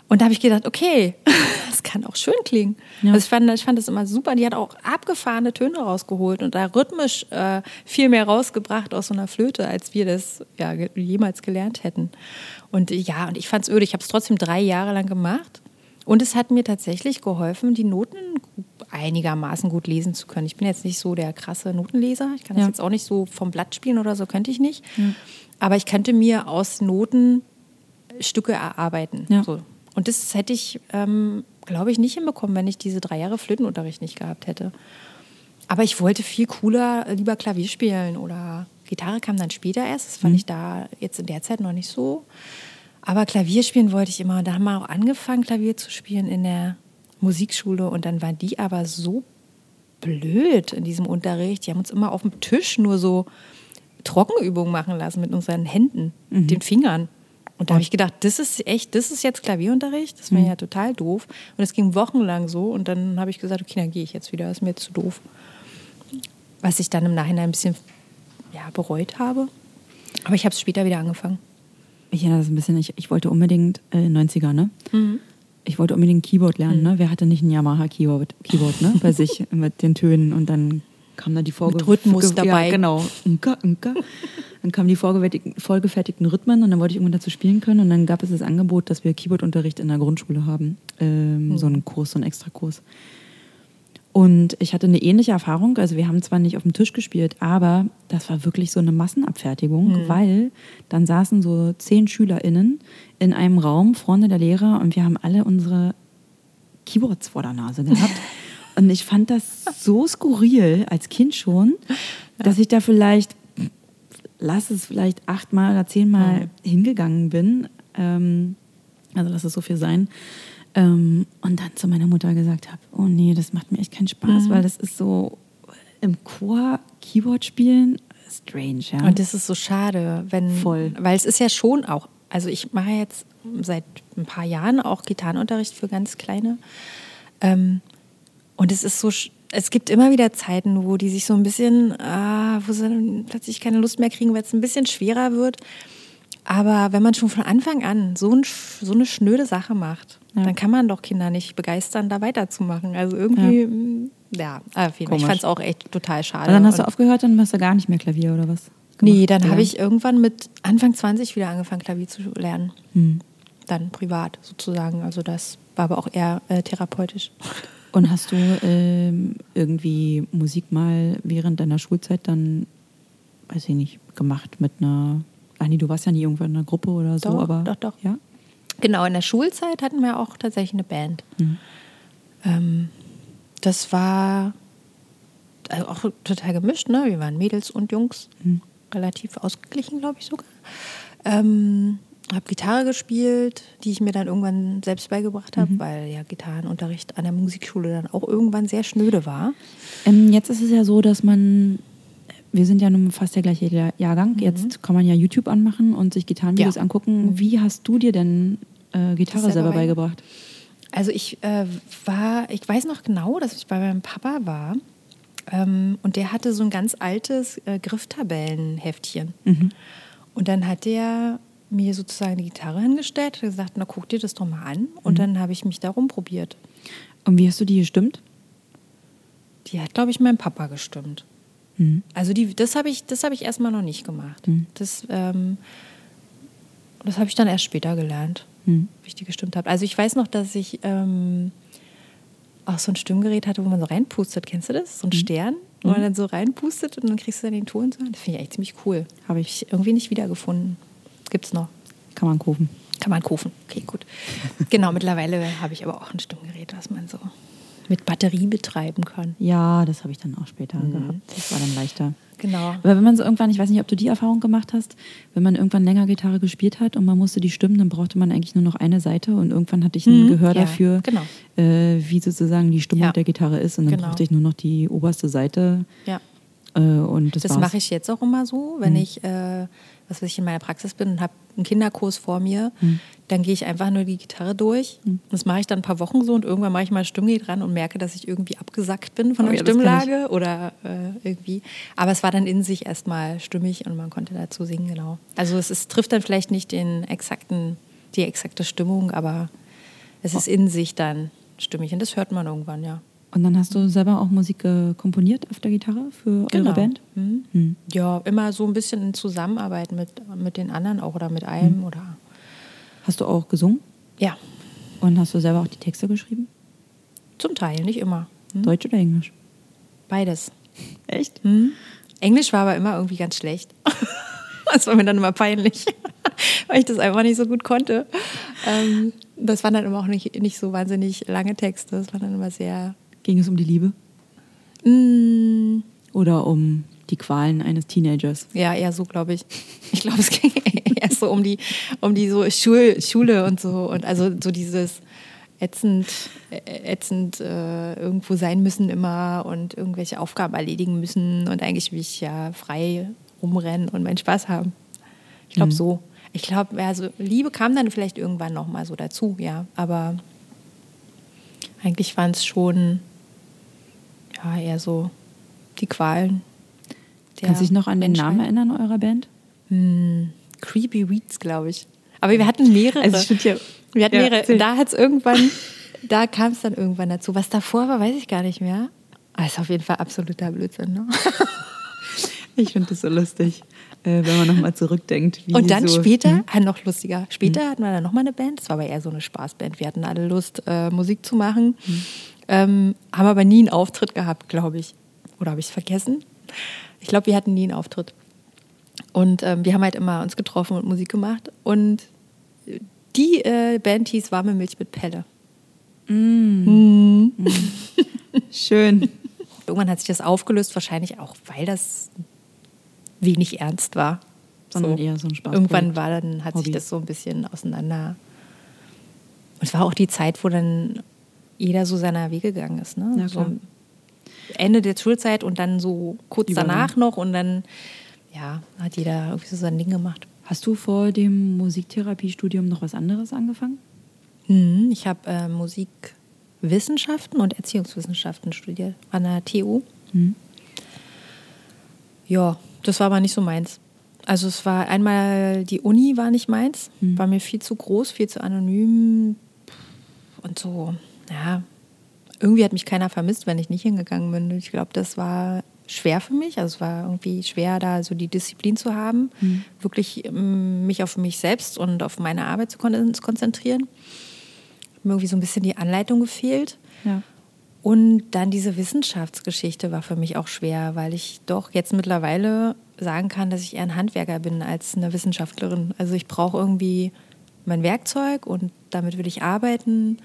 Und da habe ich gedacht, okay, das kann auch schön klingen. Ja. Also ich, fand, ich fand das immer super. Die hat auch abgefahrene Töne rausgeholt und da rhythmisch äh, viel mehr rausgebracht aus so einer Flöte, als wir das ja, jemals gelernt hätten. Und äh, ja, und ich fand es öde. Ich habe es trotzdem drei Jahre lang gemacht. Und es hat mir tatsächlich geholfen, die Noten einigermaßen gut lesen zu können. Ich bin jetzt nicht so der krasse Notenleser. Ich kann das Ja. jetzt auch nicht so vom Blatt spielen oder so, könnte ich nicht. Aber ich könnte mir aus Noten Stücke erarbeiten. Ja. So. Und das hätte ich, ähm, glaube ich, nicht hinbekommen, wenn ich diese drei Jahre Flötenunterricht nicht gehabt hätte. Aber ich wollte viel cooler lieber Klavier spielen oder Gitarre kam dann später erst. Das fand ich da jetzt in der Zeit noch nicht so. Aber Klavier spielen wollte ich immer. Und da haben wir auch angefangen, Klavier zu spielen in der Musikschule. Und dann waren die aber so blöd in diesem Unterricht. Die haben uns immer auf dem Tisch nur so Trockenübungen machen lassen mit unseren Händen, den Fingern. Und da habe ich gedacht, das ist echt, das ist jetzt Klavierunterricht? Das wäre ja total doof. Und es ging wochenlang so. Und dann habe ich gesagt, okay, dann gehe ich jetzt wieder. Das ist mir jetzt zu doof. Was ich dann im Nachhinein ein bisschen ja, bereut habe. Aber ich habe es später wieder angefangen. Ich erinnere das ein bisschen, ich, ich wollte unbedingt, äh, 90er, ne? Ich wollte unbedingt Keyboard lernen, ne? Wer hatte nicht ein Yamaha-Keyboard Keyboard, ne? bei sich mit den Tönen und dann kam da die Vorge Mit Rhythmus ge- dabei. Ja, genau. Unka, unka. Dann kamen die vorgefertigten, vollgefertigten Rhythmen und dann wollte ich irgendwann dazu spielen können und dann gab es das Angebot, dass wir Keyboardunterricht in der Grundschule haben. Ähm, So einen Kurs, so einen Extrakurs. Und ich hatte eine ähnliche Erfahrung. Also wir haben zwar nicht auf dem Tisch gespielt, aber das war wirklich so eine Massenabfertigung, weil dann saßen so zehn SchülerInnen in einem Raum, Freunde der Lehrer, und wir haben alle unsere Keyboards vor der Nase gehabt. Und ich fand das so skurril als Kind schon, dass ich da vielleicht, lass es vielleicht achtmal oder zehnmal hingegangen bin. Ähm, also lass es so viel sein. Ähm, und dann zu meiner Mutter gesagt habe, oh nee, das macht mir echt keinen Spaß, weil das ist so im Chor Keyboard spielen, strange, ja. Und das ist so schade, wenn. Voll. Weil es ist ja schon auch. Also ich mache jetzt seit ein paar Jahren auch Gitarrenunterricht für ganz kleine. Ähm, und es ist so. Es gibt immer wieder Zeiten, wo die sich so ein bisschen, ah, wo sie dann plötzlich keine Lust mehr kriegen, weil es ein bisschen schwerer wird. Aber wenn man schon von Anfang an so, ein, so eine schnöde Sache macht, Ja. dann kann man doch Kinder nicht begeistern, da weiterzumachen. Also irgendwie, mm, ja, auf jeden Fall. Ich fand es auch echt total schade. Aber dann hast du Und- aufgehört, dann hast du gar nicht mehr Klavier oder was? Nee, dann Ja. habe ich irgendwann mit Anfang 20 wieder angefangen, Klavier zu lernen. Hm. Dann privat sozusagen. Also das war aber auch eher äh, therapeutisch. Und hast du ähm, irgendwie Musik mal während deiner Schulzeit dann, weiß ich nicht, gemacht mit einer. Ach nee, du warst ja nie irgendwo in einer Gruppe oder so, Doch, aber. doch, doch. Ja? Genau, in der Schulzeit hatten wir auch tatsächlich eine Band. Mhm. Ähm, das war also auch total gemischt, ne? Wir waren Mädels und Jungs, Mhm. relativ ausgeglichen, glaube ich sogar. Ähm, habe Gitarre gespielt, die ich mir dann irgendwann selbst beigebracht Mhm. habe, weil ja Gitarrenunterricht an der Musikschule dann auch irgendwann sehr schnöde war. Ähm, jetzt ist es ja so, dass man, wir sind ja nun fast der gleiche Jahr- Jahrgang, jetzt kann man ja YouTube anmachen und sich Gitarrenvideos Ja. angucken. Wie hast du dir denn äh, Gitarre selber selber bei- beigebracht? Also ich äh, war, ich weiß noch genau, dass ich bei meinem Papa war ähm, und der hatte so ein ganz altes äh, Grifftabellenheftchen. Und dann hat der mir sozusagen die Gitarre hingestellt, hat gesagt, na guck dir das doch mal an. Und dann habe ich mich da rumprobiert. Und wie hast du die gestimmt? Die hat, glaube ich, mein Papa gestimmt. Mhm. Also die, das habe ich, das habe ich erstmal noch nicht gemacht. Mhm. Das, ähm, das habe ich dann erst später gelernt, Mhm. wie ich die gestimmt habe. Also ich weiß noch, dass ich ähm, auch so ein Stimmgerät hatte, wo man so reinpustet. Kennst du das? So ein Stern, wo man dann so reinpustet und dann kriegst du dann den Ton. So. Das finde ich eigentlich ziemlich cool. Habe ich irgendwie nicht wiedergefunden. Gibt's noch. Kann man kaufen. Kann man kaufen. Okay, gut. genau, mittlerweile habe ich aber auch ein Stimmgerät, was man so mit Batterie betreiben kann. Ja, das habe ich dann auch später gehabt. Das war dann leichter. Genau. Aber wenn man so irgendwann, ich weiß nicht, ob du die Erfahrung gemacht hast, wenn man irgendwann länger Gitarre gespielt hat und man musste die stimmen, dann brauchte man eigentlich nur noch eine Seite und irgendwann hatte ich ein Mhm, Gehör ja, dafür, genau. äh, wie sozusagen die Stimmung Ja. der Gitarre ist und dann Genau. brauchte ich nur noch die oberste Seite Ja. äh, und das, Das mache ich jetzt auch immer so, wenn ich, äh, was weiß ich, in meiner Praxis bin und habe einen Kinderkurs vor mir, Hm. dann gehe ich einfach nur die Gitarre durch. Das mache ich dann ein paar Wochen so und irgendwann mache ich mal Stimmgerät dran und merke, dass ich irgendwie abgesackt bin von Oh der ja, Stimmlage oder äh, irgendwie. Aber es war dann in sich erstmal stimmig und man konnte dazu singen, genau. Also es ist, trifft dann vielleicht nicht den exakten, die exakte Stimmung, aber es ist in sich dann stimmig und das hört man irgendwann, ja. Und dann hast du selber auch Musik äh, komponiert auf der Gitarre für Genau. eure Band? Mhm. Hm. Ja, immer so ein bisschen in Zusammenarbeit mit, mit den anderen auch oder mit einem oder Hast du auch gesungen? ja, Und hast du selber auch die Texte geschrieben? zum Teil, nicht immer. Hm? Deutsch oder Englisch? Beides. Echt? Hm? Englisch war aber immer irgendwie ganz schlecht. Das war mir dann immer peinlich, weil ich das einfach nicht so gut konnte. Ähm, das waren dann immer auch nicht, nicht so wahnsinnig lange Texte. Das waren dann immer sehr. Ging es um die Liebe? Mm, Oder um die Qualen eines Teenagers? ja, eher so, glaube ich. Ich glaube, es ging eher so um die, um die so Schul, Schule und so. Und also so dieses ätzend, ätzend äh, irgendwo sein müssen immer und irgendwelche Aufgaben erledigen müssen. Und eigentlich will ich ja frei rumrennen und meinen Spaß haben. Ich glaube so. Ich glaube, also Liebe kam dann vielleicht irgendwann noch mal so dazu, ja. Aber eigentlich waren es schon ja, eher so die Qualen. Kannst du dich noch an den. Namen erinnern eurer Band? Hm, Creepy Weeds, glaube ich. Aber wir hatten mehrere. Also ich find ja- wir hatten ja, mehrere. erzähl. Da hat es irgendwann, da kam es dann irgendwann dazu. Was davor war, weiß ich gar nicht mehr. Aber ist auf jeden Fall absoluter Blödsinn. Ne? Ich finde das so lustig, äh, wenn man nochmal zurückdenkt. Und dann so, später, Hm? ah, noch lustiger, später hatten wir dann nochmal eine Band. Das war aber eher so eine Spaßband. Wir hatten alle Lust, äh, Musik zu machen. Ähm, haben aber nie einen Auftritt gehabt, glaube ich. Oder habe ich es vergessen? Ich glaube, wir hatten nie einen Auftritt. Und ähm, wir haben halt immer uns getroffen und Musik gemacht. Und die äh, Band hieß Warme Milch mit Pelle. Schön. Irgendwann hat sich das aufgelöst, wahrscheinlich auch, weil das wenig ernst war. Sondern eher so ein Spaß. Irgendwann war dann, hat Hobby. sich das so ein bisschen auseinander. Und es war auch die Zeit, wo dann jeder so seiner Wege gegangen ist. Ne? Ja, so. Ende der Schulzeit und dann so kurz Übergang. danach noch und dann ja, hat jeder irgendwie so sein Ding gemacht. Hast du vor dem Musiktherapiestudium noch was anderes angefangen? Mhm, Ich habe äh, Musikwissenschaften und Erziehungswissenschaften studiert an der TU. Mhm. Ja, das war aber nicht so meins. Also es war einmal, die Uni war nicht meins, Mhm. war mir viel zu groß, viel zu anonym und so, ja, irgendwie hat mich keiner vermisst, wenn ich nicht hingegangen bin. Ich glaube, das war schwer für mich. Also es war irgendwie schwer, da so die Disziplin zu haben, Mhm. wirklich ähm, mich auf mich selbst und auf meine Arbeit zu kon- zu konzentrieren. Mir irgendwie so ein bisschen die Anleitung gefehlt. Ja. Und dann diese Wissenschaftsgeschichte war für mich auch schwer, weil ich doch jetzt mittlerweile sagen kann, dass ich eher ein Handwerker bin als eine Wissenschaftlerin. Also ich brauche irgendwie mein Werkzeug und damit will ich arbeiten.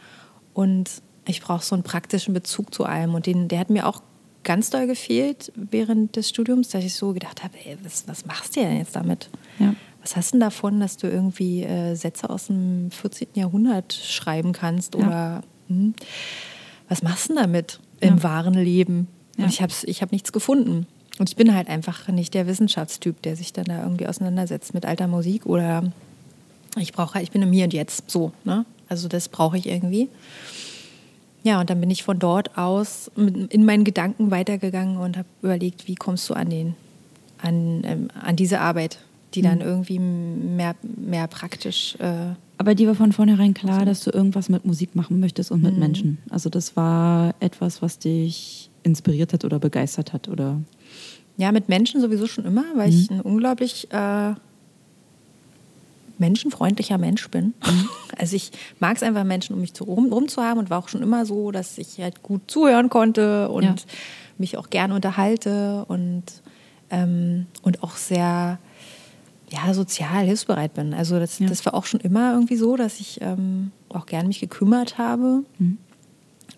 Und ich brauche so einen praktischen Bezug zu allem. Und den, der hat mir auch ganz doll gefehlt während des Studiums, dass ich so gedacht habe, ey, was, was machst du denn jetzt damit? Ja. Was hast du denn davon, dass du irgendwie äh, Sätze aus dem 14. Jahrhundert schreiben kannst? Ja. Oder hm, was machst du denn damit im Ja. wahren Leben? Und ich habe ich hab nichts gefunden. Und ich bin halt einfach nicht der Wissenschaftstyp, der sich dann da irgendwie auseinandersetzt mit alter Musik oder ich brauche halt, ich bin im Hier und Jetzt so. Ne? Also das brauche ich irgendwie. Ja, und dann bin ich von dort aus in meinen Gedanken weitergegangen und habe überlegt, wie kommst du an den, an, ähm, an diese Arbeit, die dann irgendwie mehr, mehr praktisch. Äh, Aber dir war von vornherein klar, dass du irgendwas mit Musik machen möchtest und mit Menschen. Also das war etwas, was dich inspiriert hat oder begeistert hat oder ja, mit Menschen sowieso schon immer, weil ich ein unglaublich äh, menschenfreundlicher Mensch bin. Also ich mag es einfach, Menschen um mich zu, rum, rum zu haben und war auch schon immer so, dass ich halt gut zuhören konnte und Ja. mich auch gerne unterhalte und, ähm, und auch sehr ja, sozial hilfsbereit bin. Also das, Ja. das war auch schon immer irgendwie so, dass ich ähm, auch gerne mich gekümmert habe.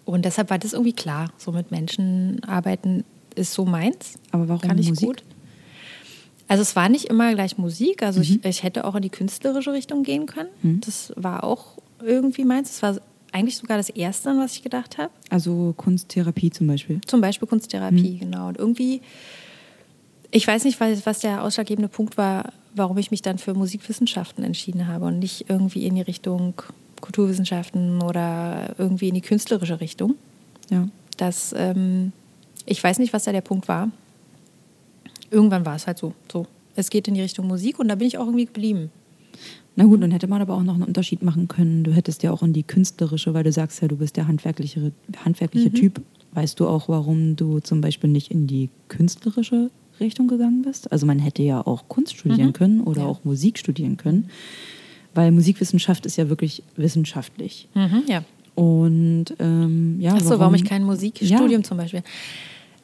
Und deshalb war das irgendwie klar, so mit Menschen arbeiten ist so meins. Aber warum Kann ich Musik? gut. Also es war nicht immer gleich Musik. Also ich, ich hätte auch in die künstlerische Richtung gehen können. Das war auch irgendwie meins. Das war eigentlich sogar das Erste, an was ich gedacht habe. also Kunsttherapie zum Beispiel. Zum Beispiel Kunsttherapie, genau. Und irgendwie, ich weiß nicht, was, was der ausschlaggebende Punkt war, warum ich mich dann für Musikwissenschaften entschieden habe und nicht irgendwie in die Richtung Kulturwissenschaften oder irgendwie in die künstlerische Richtung. Ja. Das, ähm, ich weiß nicht, was da der Punkt war. Irgendwann war es halt so. so. Es geht in die Richtung Musik und da bin ich auch irgendwie geblieben. Na gut, dann hätte man aber auch noch einen Unterschied machen können. Du hättest ja auch in die künstlerische, weil du sagst ja, du bist der handwerkliche, handwerkliche Typ. Weißt du auch, warum du zum Beispiel nicht in die künstlerische Richtung gegangen bist? Also man hätte ja auch Kunst studieren können oder Ja. auch Musik studieren können, weil Musikwissenschaft ist ja wirklich wissenschaftlich. ja. Und ähm, ja, Achso, warum, ich kein Musikstudium Ja. zum Beispiel.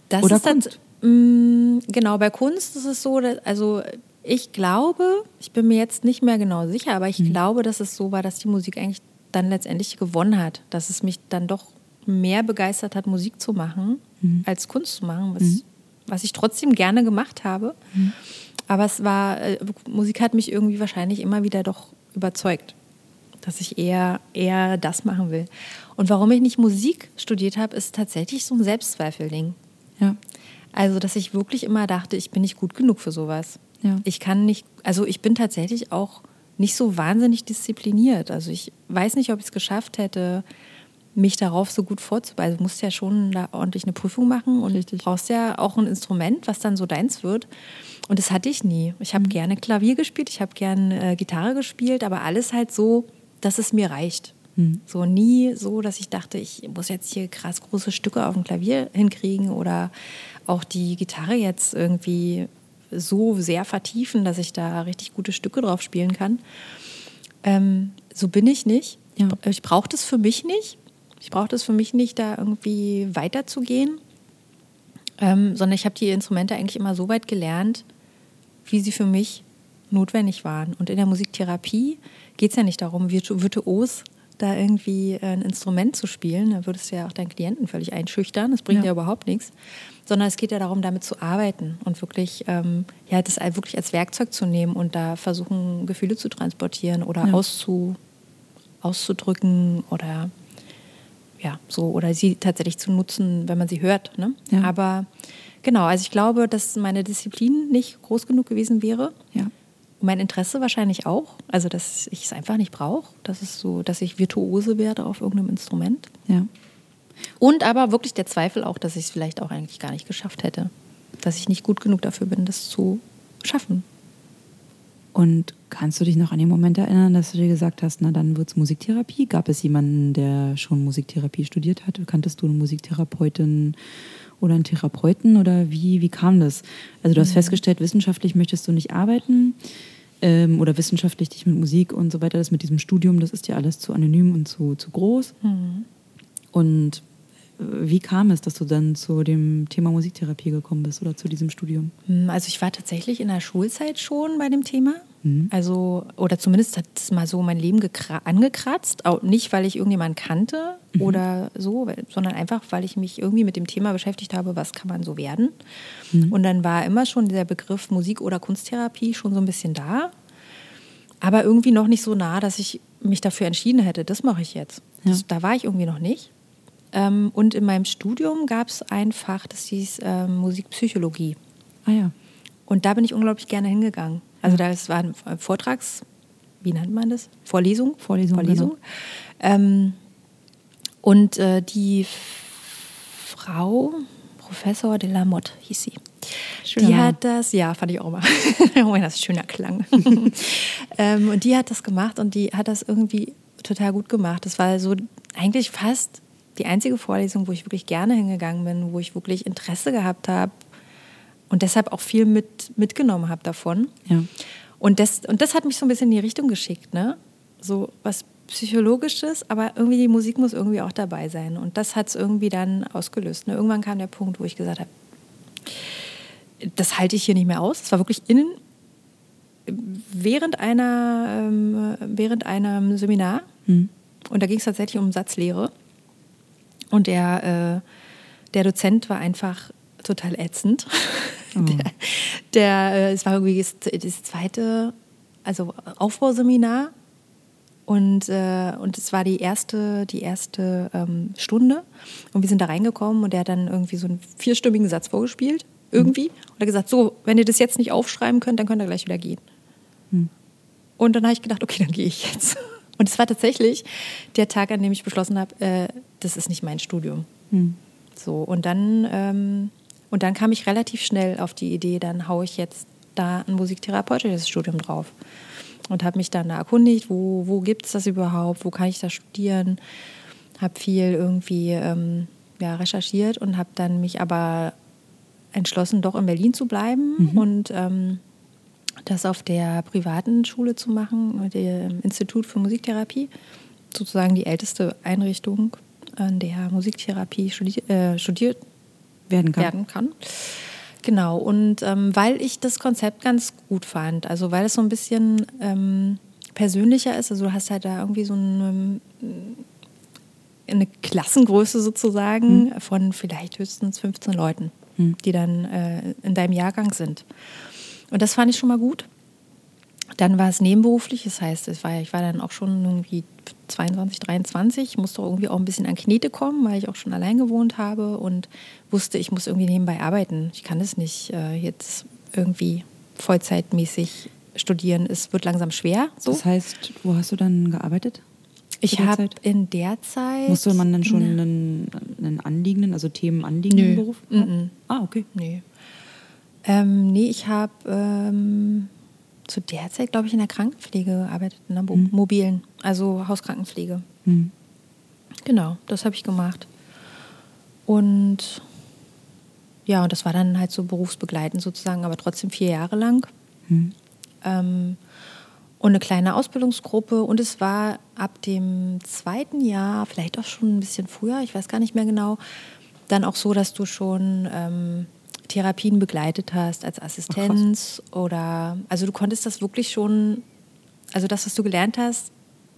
Das Oder ist tats- Mm, genau, bei Kunst ist es so, dass, also ich glaube, ich bin mir jetzt nicht mehr genau sicher, aber Mhm. ich glaube, dass es so war, dass die Musik eigentlich dann letztendlich gewonnen hat. Dass es mich dann doch mehr begeistert hat, Musik zu machen, Mhm. als Kunst zu machen, was, was ich trotzdem gerne gemacht habe. Mhm. Aber es war, äh, Musik hat mich irgendwie wahrscheinlich immer wieder doch überzeugt dass ich eher, eher das machen will. Und warum ich nicht Musik studiert habe, ist tatsächlich so ein Selbstzweifelding. Ja. Also, dass ich wirklich immer dachte, ich bin nicht gut genug für sowas. Ja. Ich kann nicht, also ich bin tatsächlich auch nicht so wahnsinnig diszipliniert. Also ich weiß nicht, ob ich es geschafft hätte, mich darauf so gut vorzubereiten. Du musst ja schon da ordentlich eine Prüfung machen und Richtig. du brauchst ja auch ein Instrument, was dann so deins wird. Und das hatte ich nie. Ich Mhm. habe gerne Klavier gespielt, ich habe gerne äh, Gitarre gespielt, aber alles halt so, dass es mir reicht. Mhm. So nie so, dass ich dachte, ich muss jetzt hier krass große Stücke auf dem Klavier hinkriegen oder auch die Gitarre jetzt irgendwie so sehr vertiefen, dass ich da richtig gute Stücke drauf spielen kann. Ähm, so bin ich nicht. Ja. Ich brauche das für mich nicht. Ich brauche das für mich nicht, da irgendwie weiterzugehen, ähm, sondern ich habe die Instrumente eigentlich immer so weit gelernt, wie sie für mich notwendig waren. Und in der Musiktherapie geht es ja nicht darum, virtu virtuos da irgendwie äh, ein Instrument zu spielen. Da würdest du ja auch deinen Klienten völlig einschüchtern. Das bringt Ja. ja, überhaupt nichts. Sondern es geht ja darum, damit zu arbeiten und wirklich, ähm, ja, das wirklich als Werkzeug zu nehmen und da versuchen, Gefühle zu transportieren oder Ja. auszu, auszudrücken oder ja, so, oder sie tatsächlich zu nutzen, wenn man sie hört. Ne? Ja. Aber genau, also ich glaube, dass meine Disziplin nicht groß genug gewesen wäre. Ja. Mein Interesse wahrscheinlich auch. Also, dass ich es einfach nicht brauche. Das ist so, dass ich Virtuose werde auf irgendeinem Instrument. Ja. Und aber wirklich der Zweifel auch, dass ich es vielleicht auch eigentlich gar nicht geschafft hätte. Dass ich nicht gut genug dafür bin, das zu schaffen. Und kannst du dich noch an den Moment erinnern, dass du dir gesagt hast, na dann wird es Musiktherapie? Gab es jemanden, der schon Musiktherapie studiert hat? Kanntest du eine Musiktherapeutin oder einen Therapeuten oder wie, wie kam das? Also du hast festgestellt, wissenschaftlich möchtest du nicht arbeiten ähm, oder wissenschaftlich dich mit Musik und so weiter, das mit diesem Studium, das ist dir alles zu anonym und zu, zu groß. Und äh, wie kam es, dass du dann zu dem Thema Musiktherapie gekommen bist oder zu diesem Studium? Also ich war tatsächlich in der Schulzeit schon bei dem Thema. Mhm. Also, oder zumindest hat es mal so mein Leben angekratzt. Auch nicht, weil ich irgendjemanden kannte mhm. oder so, sondern einfach, weil ich mich irgendwie mit dem Thema beschäftigt habe, was kann man so werden. Mhm. Und dann war immer schon der Begriff Musik- oder Kunsttherapie schon so ein bisschen da. Aber irgendwie noch nicht so nah, dass ich mich dafür entschieden hätte, das mache ich jetzt. Ja. Das, da war ich irgendwie noch nicht. Ähm, und in meinem Studium gab es ein Fach, das hieß ähm, Musikpsychologie. Ah ja. Und da bin ich unglaublich gerne hingegangen. Also ja. da war ein Vortrags, wie nennt man das? Vorlesung? Vorlesung. Vorlesung. Genau. Ähm, und äh, die Frau, Professor de la Motte hieß sie. Schöner die hat das, ja, fand ich auch mal. oh mein, das ist schöner Klang. ähm, und die hat das gemacht und die hat das irgendwie total gut gemacht. Das war so eigentlich fast die einzige Vorlesung, wo ich wirklich gerne hingegangen bin, wo ich wirklich Interesse gehabt habe und deshalb auch viel mit, mitgenommen habe davon. Ja. Und, das, und das hat mich so ein bisschen in die Richtung geschickt, ne? So was Psychologisches, aber irgendwie die Musik muss irgendwie auch dabei sein. Und das hat es irgendwie dann ausgelöst. Ne? Irgendwann kam der Punkt, wo ich gesagt habe, das halte ich hier nicht mehr aus. Es war wirklich innen, während einer, ähm, während einem Seminar. Hm. Und da ging es tatsächlich um Satzlehre. Und der, äh, der Dozent war einfach total ätzend. Oh. Der, der, äh, es war irgendwie das, das zweite, also Aufbauseminar. Und, äh, und es war die erste, die erste ähm, Stunde. Und wir sind da reingekommen und der hat dann irgendwie so einen vierstimmigen Satz vorgespielt. Irgendwie. Mhm. Und er gesagt, so, wenn ihr das jetzt nicht aufschreiben könnt, dann könnt ihr gleich wieder gehen. Mhm. Und dann habe ich gedacht, okay, dann gehe ich jetzt. Und es war tatsächlich der Tag, an dem ich beschlossen habe, äh, das ist nicht mein Studium. Mhm. So, und dann, ähm, und dann kam ich relativ schnell auf die Idee, dann haue ich jetzt da ein musiktherapeutisches Studium drauf. Und habe mich dann da erkundigt, wo, wo gibt es das überhaupt, wo kann ich das studieren. Habe viel irgendwie ähm, ja, recherchiert und habe dann mich aber entschlossen, doch in Berlin zu bleiben mhm. und ähm, das auf der privaten Schule zu machen, dem Institut für Musiktherapie, sozusagen die älteste Einrichtung, an der Musiktherapie studiert, äh, studiert werden kann. Werden kann. Genau, und ähm, weil ich das Konzept ganz gut fand, also weil es so ein bisschen ähm, persönlicher ist, also du hast halt da irgendwie so eine, eine Klassengröße sozusagen mhm. von vielleicht höchstens 15 Leuten, mhm. die dann äh, in deinem Jahrgang sind. Und das fand ich schon mal gut. Dann war es nebenberuflich, das heißt, es war, ich war dann auch schon irgendwie 22, 23, musste irgendwie auch ein bisschen an Knete kommen, weil ich auch schon allein gewohnt habe und wusste, ich muss irgendwie nebenbei arbeiten. Ich kann das nicht äh, jetzt irgendwie vollzeitmäßig studieren. Es wird langsam schwer. So. Das heißt, wo hast du dann gearbeitet? Ich habe in der Zeit. Musste man dann schon ne. einen, einen anliegenden, also Themen anliegenden Beruf? Mm -mm. Ah, okay. Nee. Ähm, nee, ich habe ähm, zu der Zeit, glaube ich, in der Krankenpflege gearbeitet, in der mhm. mobilen, also Hauskrankenpflege. Mhm. Genau, das habe ich gemacht. Und ja, und das war dann halt so berufsbegleitend sozusagen, aber trotzdem vier Jahre lang. Mhm. Ähm, und eine kleine Ausbildungsgruppe. Und es war ab dem zweiten Jahr, vielleicht auch schon ein bisschen früher, ich weiß gar nicht mehr genau, dann auch so, dass du schon ähm, Therapien begleitet hast als Assistenz oh, oder also du konntest das wirklich schon, also das, was du gelernt hast,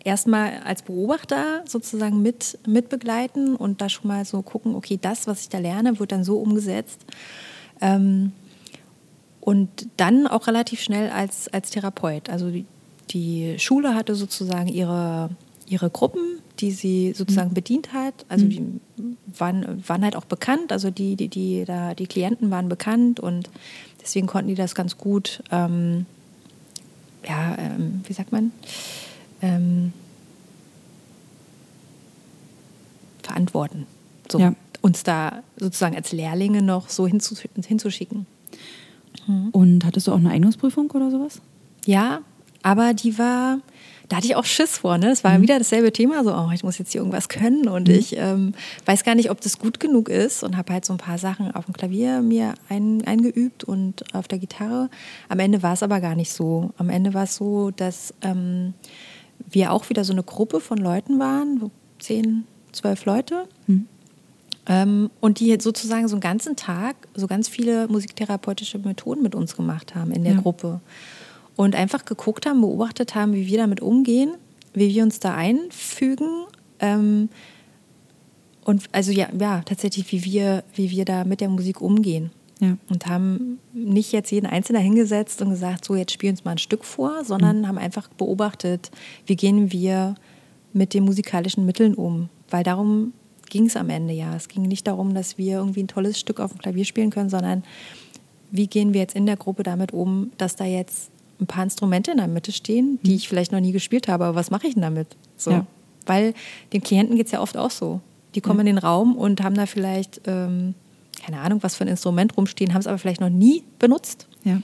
erstmal als Beobachter sozusagen mit, mit begleiten und da schon mal so gucken, okay, das, was ich da lerne, wird dann so umgesetzt. Ähm, und dann auch relativ schnell als, als Therapeut. Also die, die Schule hatte sozusagen ihre, ihre Gruppen, die sie sozusagen mhm. bedient hat. Also mhm. die waren, waren halt auch bekannt, also die, die, die, da, die Klienten waren bekannt und deswegen konnten die das ganz gut, ähm, ja, ähm, wie sagt man, ähm, verantworten. So, ja. Uns da sozusagen als Lehrlinge noch so hinzu, hinzuschicken. Mhm. Und hattest du auch eine Eignungsprüfung oder sowas? Ja, aber die war, da hatte ich auch Schiss vor. Ne? Das war mhm. wieder dasselbe Thema, so, oh, ich muss jetzt hier irgendwas können und mhm. ich ähm, weiß gar nicht, ob das gut genug ist und habe halt so ein paar Sachen auf dem Klavier mir ein, eingeübt und auf der Gitarre. Am Ende war es aber gar nicht so. Am Ende war es so, dass ähm, wir auch wieder so eine Gruppe von Leuten waren, so zehn, zwölf Leute. Mhm. Ähm, und die sozusagen so einen ganzen Tag so ganz viele musiktherapeutische Methoden mit uns gemacht haben in der ja. Gruppe. und einfach geguckt haben, beobachtet haben, wie wir damit umgehen, wie wir uns da einfügen. Ähm, und also ja, ja, tatsächlich, wie wir, wie wir da mit der Musik umgehen. Ja. Und haben nicht jetzt jeden Einzelnen hingesetzt und gesagt, so jetzt spielen uns mal ein Stück vor, sondern haben einfach beobachtet, wie gehen wir mit den musikalischen Mitteln um. Weil darum ging es am Ende ja. Es ging nicht darum, dass wir irgendwie ein tolles Stück auf dem Klavier spielen können, sondern wie gehen wir jetzt in der Gruppe damit um, dass da jetzt ein paar Instrumente in der Mitte stehen, die ich vielleicht noch nie gespielt habe, aber was mache ich denn damit? So. Ja. Weil den Klienten geht es ja oft auch so. Die kommen in den Raum und haben da vielleicht, ähm, keine Ahnung, was für ein Instrument rumstehen, haben es aber vielleicht noch nie benutzt. Ja.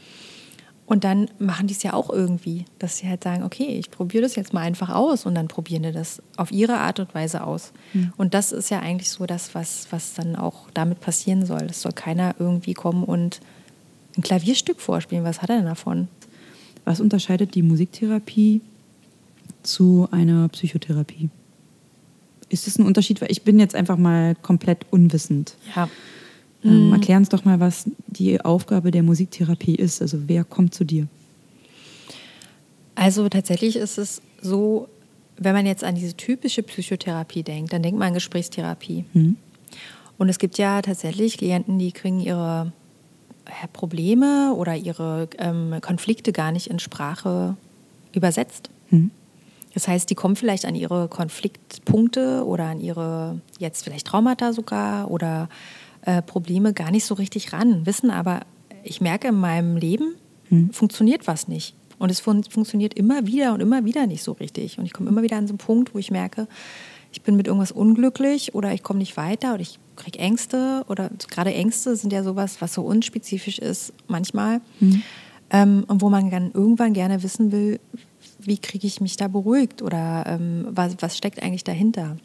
Und dann machen die es ja auch irgendwie, dass sie halt sagen, okay, ich probiere das jetzt mal einfach aus und dann probieren die das auf ihre Art und Weise aus. Und das ist ja eigentlich so das, was, was dann auch damit passieren soll. Es soll keiner irgendwie kommen und ein Klavierstück vorspielen. Was hat er denn davon? Was unterscheidet die Musiktherapie zu einer Psychotherapie? Ist es ein Unterschied? Weil ich bin jetzt einfach mal komplett unwissend. Ja. Ähm, erklär uns doch mal, was die Aufgabe der Musiktherapie ist. Also wer kommt zu dir? Also tatsächlich ist es so, wenn man jetzt an diese typische Psychotherapie denkt, dann denkt man an Gesprächstherapie. Mhm. Und es gibt ja tatsächlich Klienten, die kriegen ihre Probleme oder ihre ähm, Konflikte gar nicht in Sprache übersetzt. Mhm. Das heißt, die kommen vielleicht an ihre Konfliktpunkte oder an ihre jetzt vielleicht Traumata sogar oder äh, Probleme gar nicht so richtig ran, wissen aber, ich merke in meinem Leben, funktioniert was nicht. Und es fun funktioniert immer wieder und immer wieder nicht so richtig. Und ich komme immer wieder an so einen Punkt, wo ich merke, ich bin mit irgendwas unglücklich oder ich komme nicht weiter oder ich kriege Ängste oder gerade Ängste sind ja sowas, was so unspezifisch ist manchmal. Ähm, und wo man dann irgendwann gerne wissen will, wie kriege ich mich da beruhigt oder ähm, was, was steckt eigentlich dahinter.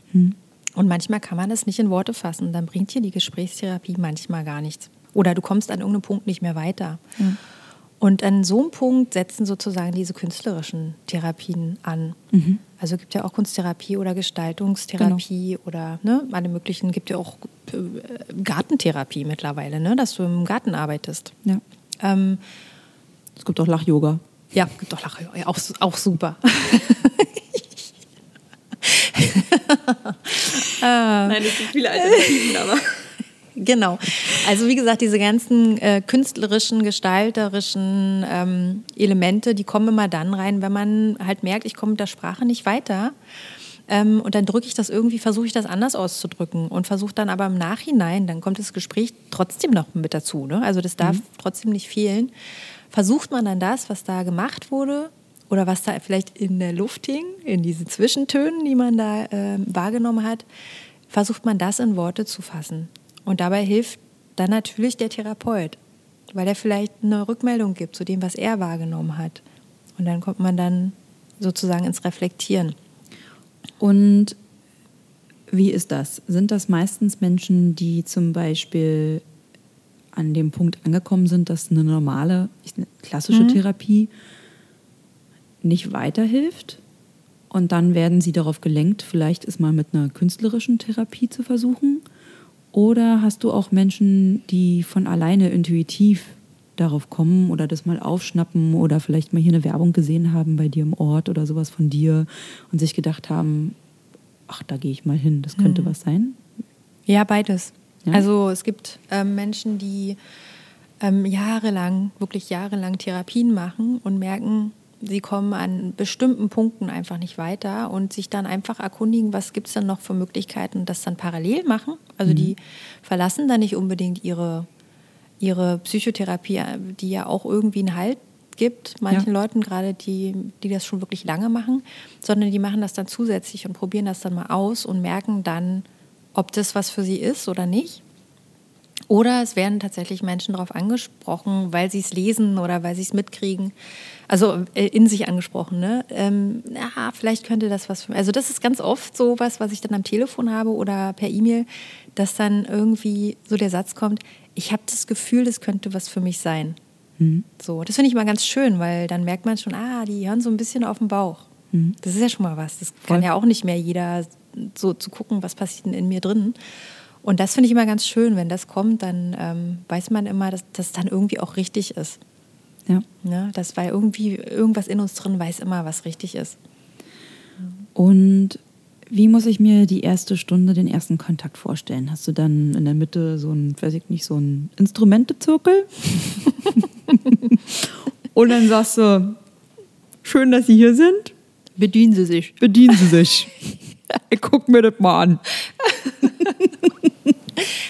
Und manchmal kann man das nicht in Worte fassen. Dann bringt dir die Gesprächstherapie manchmal gar nichts. Oder du kommst an irgendeinem Punkt nicht mehr weiter. Und an so einem Punkt setzen sozusagen diese künstlerischen Therapien an. Also gibt ja auch Kunsttherapie oder Gestaltungstherapie oder ne, alle möglichen, gibt ja auch äh, Gartentherapie mittlerweile, ne, dass du im Garten arbeitest. Ja. Ähm, Es gibt auch Lach-Yoga. ja, gibt doch Lache, ja, auch, auch super. Nein, es gibt viele Alternativen, aber. Genau. Also wie gesagt, diese ganzen äh, künstlerischen, gestalterischen ähm, Elemente, die kommen immer dann rein, wenn man halt merkt, ich komme mit der Sprache nicht weiter. Ähm, und dann drücke ich das irgendwie, versuche ich das anders auszudrücken und versuche dann aber im Nachhinein, dann kommt das Gespräch trotzdem noch mit dazu. Ne? Also das darf trotzdem nicht fehlen. Versucht man dann das, was da gemacht wurde oder was da vielleicht in der Luft hing, in diesen Zwischentönen, die man da ähm, wahrgenommen hat, versucht man das in Worte zu fassen. Und dabei hilft dann natürlich der Therapeut, weil er vielleicht eine Rückmeldung gibt zu dem, was er wahrgenommen hat. Und dann kommt man dann sozusagen ins Reflektieren. Und wie ist das? Sind das meistens Menschen, die zum Beispiel an dem Punkt angekommen sind, dass eine normale, klassische Therapie nicht weiterhilft? Und dann werden sie darauf gelenkt, vielleicht es mal mit einer künstlerischen Therapie zu versuchen? Oder hast du auch Menschen, die von alleine intuitiv darauf kommen oder das mal aufschnappen oder vielleicht mal hier eine Werbung gesehen haben bei dir im Ort oder sowas von dir und sich gedacht haben, ach, da gehe ich mal hin, das könnte was sein? Ja, beides. Ja? Also es gibt ähm, Menschen, die ähm, jahrelang, wirklich jahrelang Therapien machen und merken, sie kommen an bestimmten Punkten einfach nicht weiter und sich dann einfach erkundigen, was gibt es denn noch für Möglichkeiten, das dann parallel machen. Also die verlassen dann nicht unbedingt ihre, ihre Psychotherapie, die ja auch irgendwie einen Halt gibt, manchen Ja. Leuten gerade, die, die das schon wirklich lange machen, sondern die machen das dann zusätzlich und probieren das dann mal aus und merken dann, ob das was für sie ist oder nicht. Oder es werden tatsächlich Menschen darauf angesprochen, weil sie es lesen oder weil sie es mitkriegen. Also äh, in sich angesprochen, ne? Ähm, ja, vielleicht könnte das was für Also das ist ganz oft so was, was ich dann am Telefon habe oder per E-Mail, dass dann irgendwie so der Satz kommt, ich habe das Gefühl, das könnte was für mich sein. So, das finde ich mal ganz schön, weil dann merkt man schon, ah, die hören so ein bisschen auf den Bauch. Das ist ja schon mal was. Das kann Voll. ja auch nicht mehr jeder so zu gucken, was passiert denn in mir drin. Und das finde ich immer ganz schön, wenn das kommt, dann ähm, weiß man immer, dass das dann irgendwie auch richtig ist. Ja. Ne? Das war irgendwie, irgendwas in uns drin weiß immer, was richtig ist. Und wie muss ich mir die erste Stunde, den ersten Kontakt vorstellen? Hast du dann in der Mitte so ein, weiß ich nicht, so ein Instrumentezirkel? Und dann sagst du, schön, dass Sie hier sind. Bedienen Sie sich. Bedienen Sie sich. Ich guck mir das mal an.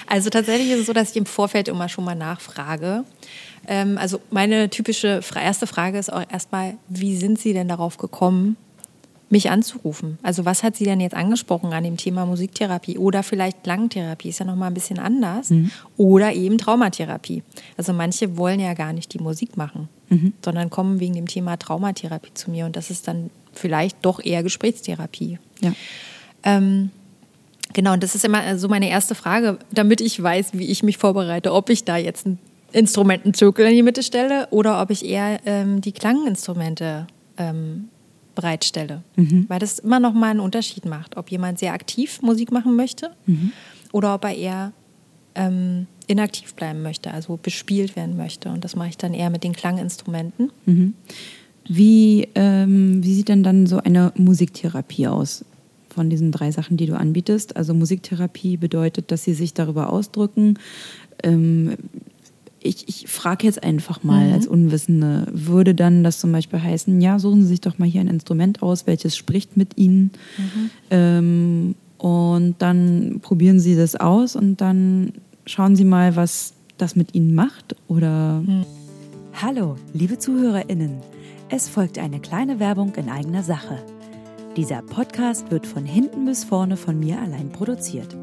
Also tatsächlich ist es so, dass ich im Vorfeld immer schon mal nachfrage. Ähm, also meine typische erste Frage ist auch erstmal, wie sind Sie denn darauf gekommen, mich anzurufen? Also was hat Sie denn jetzt angesprochen an dem Thema Musiktherapie oder vielleicht Klangtherapie? Ist ja nochmal ein bisschen anders. Oder eben Traumatherapie. Also manche wollen ja gar nicht die Musik machen, sondern kommen wegen dem Thema Traumatherapie zu mir und das ist dann vielleicht doch eher Gesprächstherapie. Ja. Ähm, genau, und das ist immer so meine erste Frage, damit ich weiß, wie ich mich vorbereite, ob ich da jetzt einen Instrumentenzirkel in die Mitte stelle oder ob ich eher ähm, die Klanginstrumente ähm, bereitstelle. Weil das immer noch mal einen Unterschied macht, ob jemand sehr aktiv Musik machen möchte oder ob er eher ähm, inaktiv bleiben möchte, also bespielt werden möchte. Und das mache ich dann eher mit den Klanginstrumenten. Wie, ähm, wie sieht denn dann so eine Musiktherapie aus? Von diesen drei Sachen, die du anbietest. Also Musiktherapie bedeutet, dass sie sich darüber ausdrücken. Ich ich frage jetzt einfach mal als Unwissende, würde dann das zum Beispiel heißen, ja, suchen Sie sich doch mal hier ein Instrument aus, welches spricht mit Ihnen. Ähm, und dann probieren Sie das aus und dann schauen Sie mal, was das mit Ihnen macht. Oder Hallo, liebe ZuhörerInnen. Es folgt eine kleine Werbung in eigener Sache. Dieser Podcast wird von hinten bis vorne von mir allein produziert.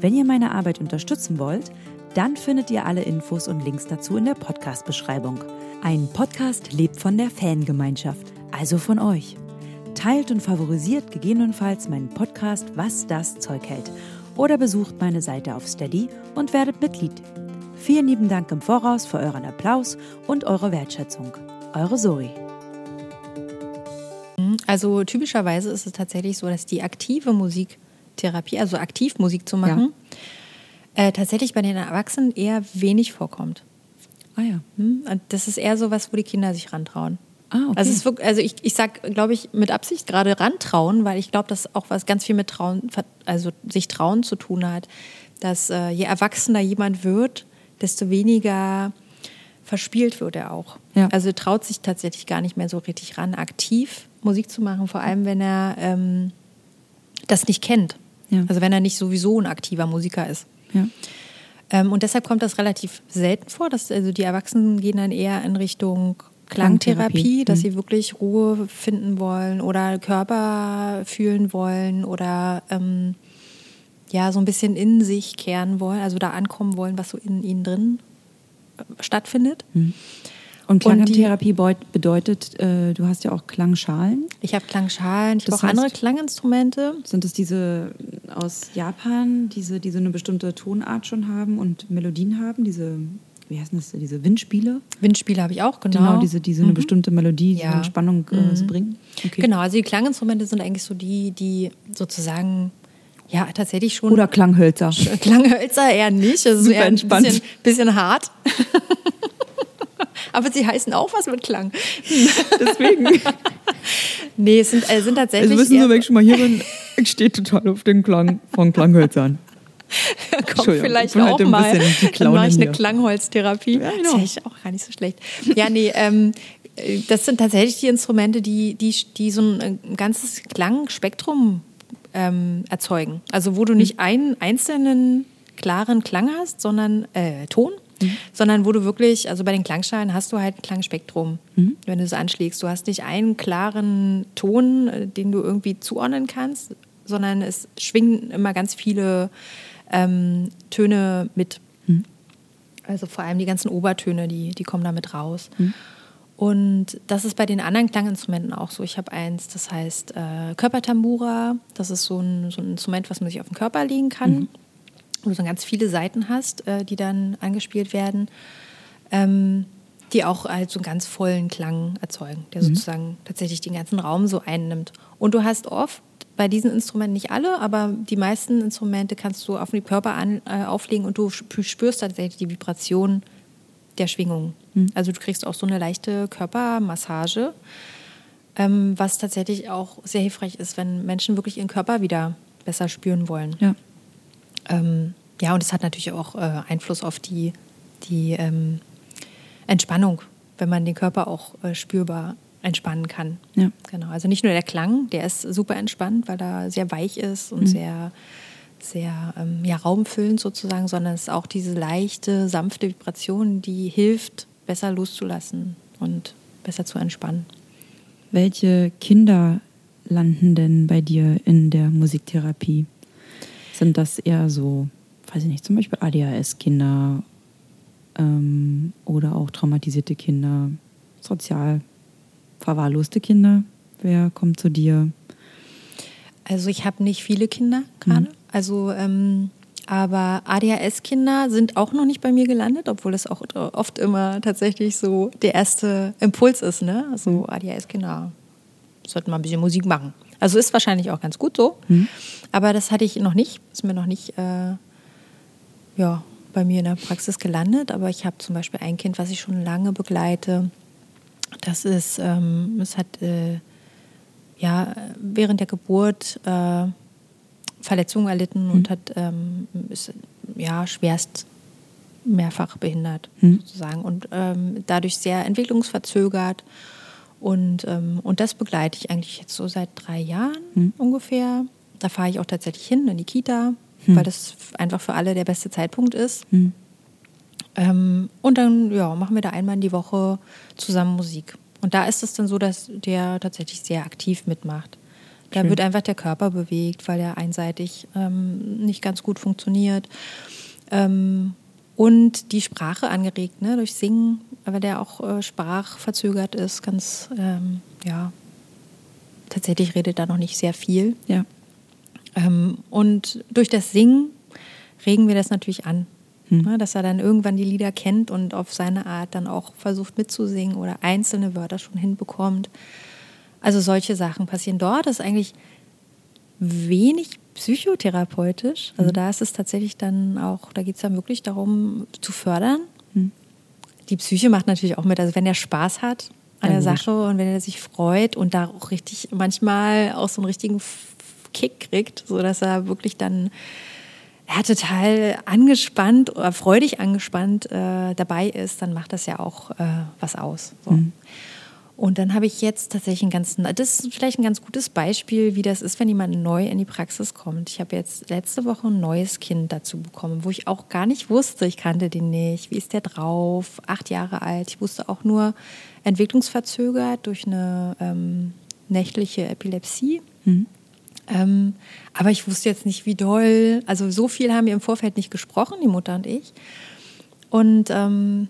Wenn ihr meine Arbeit unterstützen wollt, dann findet ihr alle Infos und Links dazu in der Podcast-Beschreibung. Ein Podcast lebt von der Fangemeinschaft, also von euch. Teilt und favorisiert gegebenenfalls meinen Podcast Was das Zeug hält oder besucht meine Seite auf Steady und werdet Mitglied. Vielen lieben Dank im Voraus für euren Applaus und eure Wertschätzung. Eure Zoe. Also typischerweise ist es tatsächlich so, dass die aktive Musiktherapie, also aktiv Musik zu machen, äh, tatsächlich bei den Erwachsenen eher wenig vorkommt. ah ja. Hm? Das ist eher so was, wo die Kinder sich rantrauen. Ah, okay. Also, wirklich, also ich, ich sag, glaube ich, mit Absicht gerade rantrauen, weil ich glaube, dass auch was ganz viel mit Trauen, also sich trauen zu tun hat. Dass äh, je erwachsener jemand wird, desto weniger verspielt wird er auch. Ja. Also traut sich tatsächlich gar nicht mehr so richtig ran, aktiv Musik zu machen, vor allem wenn er ähm, das nicht kennt. Ja. Also wenn er nicht sowieso ein aktiver Musiker ist. Ja. Ähm, und deshalb kommt das relativ selten vor, dass also die Erwachsenen gehen dann eher in Richtung Klangtherapie, Klangtherapie, dass mhm. sie wirklich Ruhe finden wollen oder Körper fühlen wollen oder ähm, ja so ein bisschen in sich kehren wollen, also da ankommen wollen, was so in ihnen drin äh, stattfindet. Und Und Klangtherapie bedeutet, äh, du hast ja auch Klangschalen. Ich habe Klangschalen, ich habe auch andere Klanginstrumente. Sind es diese aus Japan, diese, die so eine bestimmte Tonart schon haben und Melodien haben? Diese, wie heißen das, diese Windspiele? Windspiele habe ich auch, genau. Genau, diese, die so eine bestimmte Melodie, die Ja. eine Spannung äh, so bringen. Okay. Genau, also die Klanginstrumente sind eigentlich so die, die sozusagen ja tatsächlich schon Oder Klanghölzer. Klanghölzer eher nicht. Das ist Super eher ein entspannt. bisschen, bisschen hart. Aber sie heißen auch was mit Klang. Deswegen. Nee, es sind, äh, sind tatsächlich. Also wissen Sie, wenn ich schon mal hier bin, ich stehe total auf den Klang von Klanghölzern. kommt vielleicht ich bin auch ein mal. Dann mache ich eine hier. Klangholztherapie. Ja, genau. Das ist eigentlich auch gar nicht so schlecht. Ja, nee, ähm, äh, das sind tatsächlich die Instrumente, die, die, die so ein ganzes Klangspektrum ähm, erzeugen. Also wo du nicht einen einzelnen klaren Klang hast, sondern äh, Ton, sondern wo du wirklich, also bei den Klangschalen hast du halt ein Klangspektrum, wenn du es anschlägst. Du hast nicht einen klaren Ton, äh, den du irgendwie zuordnen kannst, sondern es schwingen immer ganz viele ähm, Töne mit. Also vor allem die ganzen Obertöne, die, die kommen damit raus. Und das ist bei den anderen Klanginstrumenten auch so. Ich habe eins, das heißt äh, Körpertambura. Das ist so ein, so ein Instrument, was man sich auf den Körper legen kann. Wo du so ganz viele Saiten hast, äh, die dann angespielt werden. Ähm, die auch halt so einen ganz vollen Klang erzeugen, der sozusagen tatsächlich den ganzen Raum so einnimmt. Und du hast oft bei diesen Instrumenten nicht alle, aber die meisten Instrumente kannst du auf den Körper an, äh, auflegen und du sp- spürst tatsächlich die Vibration der Schwingung. Mhm. Also du kriegst auch so eine leichte Körpermassage, ähm, was tatsächlich auch sehr hilfreich ist, wenn Menschen wirklich ihren Körper wieder besser spüren wollen. Ja, ähm, ja und es hat natürlich auch äh, Einfluss auf die, die ähm, Entspannung, wenn man den Körper auch äh, spürbar entspannen kann. Ja. Genau. Also nicht nur der Klang, der ist super entspannt, weil er sehr weich ist und mhm. sehr, sehr ähm, ja, raumfüllend sozusagen, sondern es ist auch diese leichte, sanfte Vibration, die hilft, besser loszulassen und besser zu entspannen. Welche Kinder landen denn bei dir in der Musiktherapie? Sind das eher so, weiß ich nicht, zum Beispiel ADHS-Kinder ähm, oder auch traumatisierte Kinder, sozial verwahrloste Kinder? Wer kommt zu dir? Also ich habe nicht viele Kinder gerade. Mhm. Also ähm, aber ADHS-Kinder sind auch noch nicht bei mir gelandet, obwohl das auch oft immer tatsächlich so der erste Impuls ist. Ne? Also mhm. ADHS-Kinder sollten mal ein bisschen Musik machen. Also ist wahrscheinlich auch ganz gut so. Mhm. Aber das hatte ich noch nicht. Ist mir noch nicht äh, ja, bei mir in der Praxis gelandet. Aber ich habe zum Beispiel ein Kind, was ich schon lange begleite das ist, ähm, es hat äh, ja während der Geburt äh, Verletzungen erlitten mhm. und hat ähm, ist ja schwerst mehrfach behindert mhm. sozusagen und ähm, dadurch sehr entwicklungsverzögert und, ähm, und das begleite ich eigentlich jetzt so seit drei Jahren mhm. ungefähr. Da fahre ich auch tatsächlich hin in die Kita, mhm. weil das einfach für alle der beste Zeitpunkt ist. Mhm. Ähm, und dann ja, machen wir da einmal in die Woche zusammen Musik. Und da ist es dann so, dass der tatsächlich sehr aktiv mitmacht. Da Schön. wird einfach der Körper bewegt, weil er einseitig ähm, nicht ganz gut funktioniert. Ähm, und die Sprache angeregt, ne, durch Singen, weil der auch äh, sprachverzögert ist, ganz, ähm, ja, tatsächlich redet da noch nicht sehr viel. Ja. Ähm, und durch das Singen regen wir das natürlich an. Mhm. Ne, dass er dann irgendwann die Lieder kennt und auf seine Art dann auch versucht mitzusingen oder einzelne Wörter schon hinbekommt. Also solche Sachen passieren dort. Das ist eigentlich wenig psychotherapeutisch. Also mhm. da ist es tatsächlich dann auch, da geht es dann wirklich darum zu fördern. Mhm. Die Psyche macht natürlich auch mit. Also wenn er Spaß hat an ja, der gut. Sache und wenn er sich freut und da auch richtig manchmal auch so einen richtigen Kick kriegt, sodass er wirklich dann ja, total angespannt oder freudig angespannt äh, dabei ist, dann macht das ja auch äh, was aus. So. Mhm. Und dann habe ich jetzt tatsächlich ein ganz, das ist vielleicht ein ganz gutes Beispiel, wie das ist, wenn jemand neu in die Praxis kommt. Ich habe jetzt letzte Woche ein neues Kind dazu bekommen, wo ich auch gar nicht wusste, ich kannte den nicht. Wie ist der drauf? Acht Jahre alt. Ich wusste auch nur entwicklungsverzögert durch eine ähm, nächtliche Epilepsie. Mhm. Ähm, aber ich wusste jetzt nicht, wie doll. Also so viel haben wir im Vorfeld nicht gesprochen, die Mutter und ich. Und, ähm,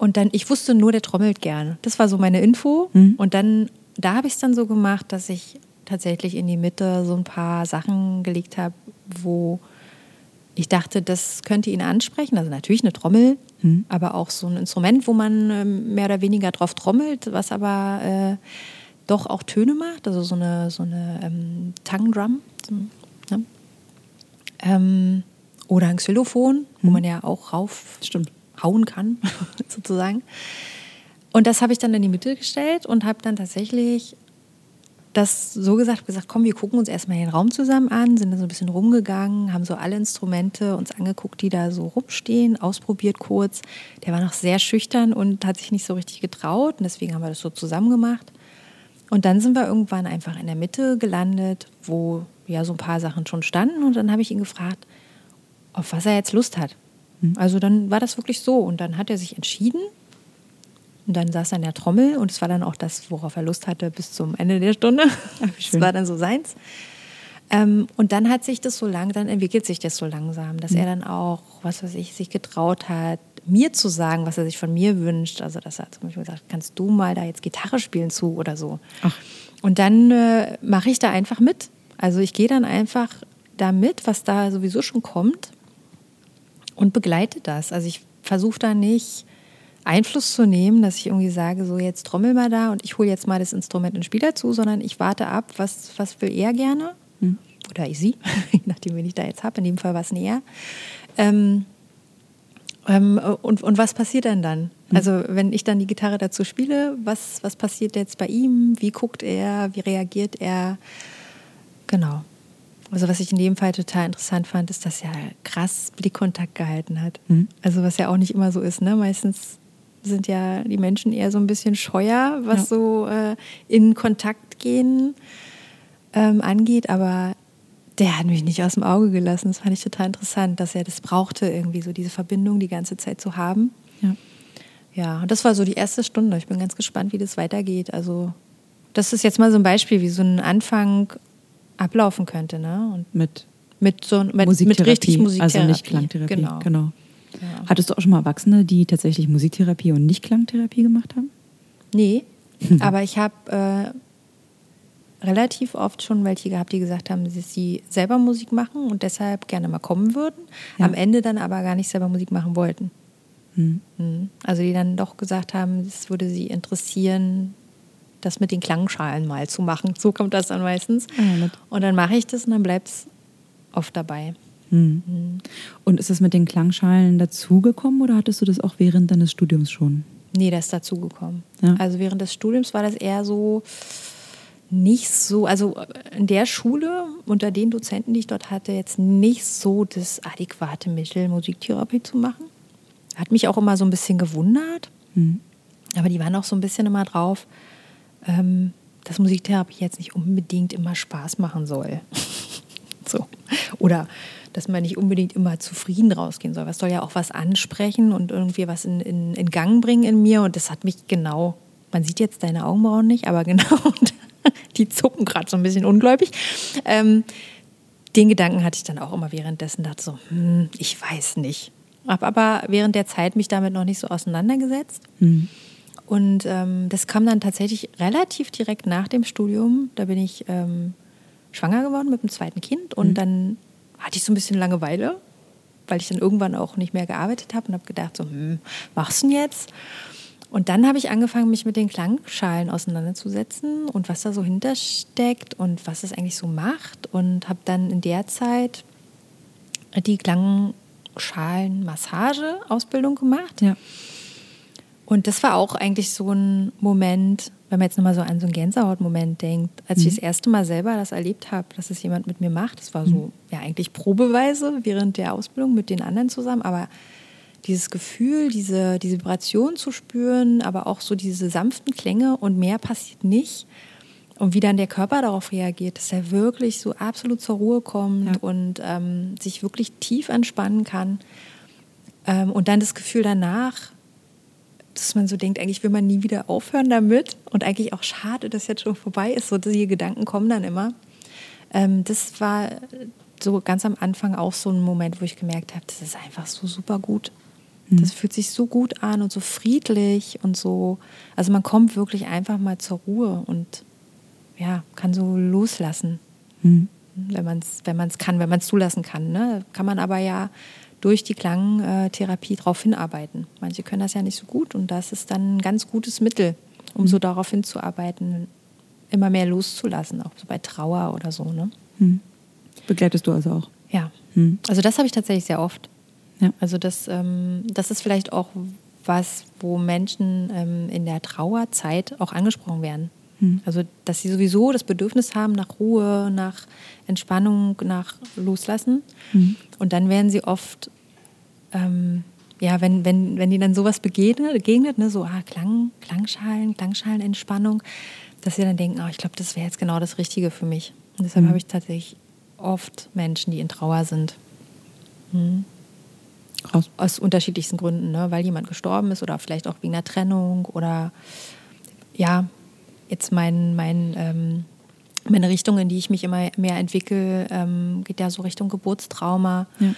und dann, ich wusste nur, der trommelt gerne. Das war so meine Info. Mhm. Und dann, da habe ich es dann so gemacht, dass ich tatsächlich in die Mitte so ein paar Sachen gelegt habe, wo ich dachte, das könnte ihn ansprechen. Also natürlich eine Trommel, mhm. aber auch so ein Instrument, wo man ähm, mehr oder weniger drauf trommelt, was aber äh, doch auch Töne macht, also so eine, so eine ähm, Tongue Drum. Ne? Ähm, oder ein Xylophon, wo mhm. man ja auch rauf Stimmt. Hauen kann, sozusagen. Und das habe ich dann in die Mitte gestellt und habe dann tatsächlich das so gesagt, gesagt, komm, wir gucken uns erstmal den Raum zusammen an, sind dann so ein bisschen rumgegangen, haben so alle Instrumente uns angeguckt, die da so rumstehen, ausprobiert kurz. Der war noch sehr schüchtern und hat sich nicht so richtig getraut und deswegen haben wir das so zusammen gemacht. Und dann sind wir irgendwann einfach in der Mitte gelandet, wo ja so ein paar Sachen schon standen. Und dann habe ich ihn gefragt, auf was er jetzt Lust hat. Also dann war das wirklich so. Und dann hat er sich entschieden. Und dann saß er in der Trommel und es war dann auch das, worauf er Lust hatte bis zum Ende der Stunde. Ach, das war dann so seins. Ähm, und dann hat sich das so lang, dann entwickelt sich das so langsam, dass mhm. er dann auch, was weiß ich, sich getraut hat, mir zu sagen, was er sich von mir wünscht. Also, dass er zum Beispiel sagt, kannst du mal da jetzt Gitarre spielen zu oder so. Ach. Und dann äh, mache ich da einfach mit. Also ich gehe dann einfach da mit, was da sowieso schon kommt und begleite das. Also ich versuche da nicht Einfluss zu nehmen, dass ich irgendwie sage, so jetzt trommel mal da und ich hole jetzt mal das Instrument und spiele dazu, sondern ich warte ab, was, was will er gerne hm. oder ich sie, je nachdem, wen ich da jetzt habe. In dem Fall was näher. Ähm, Ähm, und, und was passiert denn dann? Mhm. Also wenn ich dann die Gitarre dazu spiele, was, was passiert jetzt bei ihm? Wie guckt er? Wie reagiert er? Genau. Also was ich in dem Fall total interessant fand, ist, dass er krass Blickkontakt gehalten hat. Mhm. Also was ja auch nicht immer so ist. Ne? Meistens sind ja die Menschen eher so ein bisschen scheuer, was ja. so äh, in Kontakt gehen ähm, angeht. Aber der hat mich nicht aus dem Auge gelassen. Das fand ich total interessant, dass er das brauchte, irgendwie so diese Verbindung die ganze Zeit zu haben. Ja. Ja, und das war so die erste Stunde. Ich bin ganz gespannt, wie das weitergeht. Also, das ist jetzt mal so ein Beispiel, wie so ein Anfang ablaufen könnte. Ne? Und mit, mit, so, mit, mit richtig Musiktherapie. Also nicht Klangtherapie. Genau. genau. Ja. Hattest du auch schon mal Erwachsene, die tatsächlich Musiktherapie und nicht Klangtherapie gemacht haben? Nee, aber ich habe äh, relativ oft schon welche gehabt, die gesagt haben, dass sie selber Musik machen und deshalb gerne mal kommen würden, ja. am Ende dann aber gar nicht selber Musik machen wollten. Hm. hm. Also die dann doch gesagt haben, es würde sie interessieren, das mit den Klangschalen mal zu machen. So kommt das dann meistens. Ja, und dann mache ich das und dann bleibt es oft dabei. Hm. Hm. Und ist es mit den Klangschalen dazugekommen oder hattest du das auch während deines Studiums schon? Nee, das ist dazugekommen. Ja. Also während des Studiums war das eher so nicht so, also in der Schule unter den Dozenten, die ich dort hatte, jetzt nicht so das adäquate Mittel, Musiktherapie zu machen. Hat mich auch immer so ein bisschen gewundert. Mhm. Aber die waren auch so ein bisschen immer drauf, ähm, dass Musiktherapie jetzt nicht unbedingt immer Spaß machen soll. so. Oder dass man nicht unbedingt immer zufrieden rausgehen soll. Es soll ja auch was ansprechen und irgendwie was in, in, in Gang bringen in mir. Und das hat mich genau, man sieht jetzt deine Augenbrauen nicht, aber genau, die zucken gerade so ein bisschen ungläubig. Ähm, den Gedanken hatte ich dann auch immer währenddessen, dachte so, hm, ich weiß nicht. Habe aber während der Zeit mich damit noch nicht so auseinandergesetzt. Mhm. Und ähm, das kam dann tatsächlich relativ direkt nach dem Studium. Da bin ich ähm, schwanger geworden mit dem zweiten Kind und mhm. dann hatte ich so ein bisschen Langeweile, weil ich dann irgendwann auch nicht mehr gearbeitet habe und habe gedacht, so, hm, machst du denn jetzt? Und dann habe ich angefangen, mich mit den Klangschalen auseinanderzusetzen und was da so hintersteckt und was es eigentlich so macht. Und habe dann in der Zeit die Klangschalenmassage-Ausbildung gemacht. Ja. Und das war auch eigentlich so ein Moment, wenn man jetzt nochmal so an so einen Gänsehautmoment denkt, als mhm. ich das erste Mal selber das erlebt habe, dass es jemand mit mir macht. Das war so, mhm. ja, eigentlich probeweise während der Ausbildung mit den anderen zusammen, aber dieses Gefühl, diese, diese Vibration zu spüren, aber auch so diese sanften Klänge und mehr passiert nicht. Und wie dann der Körper darauf reagiert, dass er wirklich so absolut zur Ruhe kommt ja. und ähm, sich wirklich tief entspannen kann. Ähm, und dann das Gefühl danach, dass man so denkt, eigentlich will man nie wieder aufhören damit und eigentlich auch schade, dass jetzt schon vorbei ist. So diese Gedanken kommen dann immer. Ähm, das war so ganz am Anfang auch so ein Moment, wo ich gemerkt habe, das ist einfach so super gut. Mhm. Das fühlt sich so gut an und so friedlich und so. Also man kommt wirklich einfach mal zur Ruhe und ja, kann so loslassen. Mhm. Wenn man es wenn kann, wenn man es zulassen kann. Ne? Kann man aber ja durch die Klangtherapie darauf hinarbeiten. Manche können das ja nicht so gut und das ist dann ein ganz gutes Mittel, um so mhm. darauf hinzuarbeiten, immer mehr loszulassen, auch so bei Trauer oder so. Ne? Hm. Begleitest du also auch? Ja. Hm. Also das habe ich tatsächlich sehr oft. Ja. Also das, ähm, das ist vielleicht auch was, wo Menschen ähm, in der Trauerzeit auch angesprochen werden. Hm. Also dass sie sowieso das Bedürfnis haben nach Ruhe, nach Entspannung, nach Loslassen. Mhm. Und dann werden sie oft, ähm, ja, wenn, wenn, wenn die dann sowas begegnet, begegnet ne, so ah, Klang, Klangschalen, Klangschalenentspannung, dass sie dann denken, oh, ich glaube, das wäre jetzt genau das Richtige für mich. Und deshalb mhm. habe ich tatsächlich oft Menschen, die in Trauer sind. Mhm. Aus unterschiedlichsten Gründen, ne? weil jemand gestorben ist oder vielleicht auch wegen einer Trennung oder ja, jetzt mein, mein ähm, meine Richtung, in die ich mich immer mehr entwickle, ähm, geht ja so Richtung Geburtstrauma. Ja.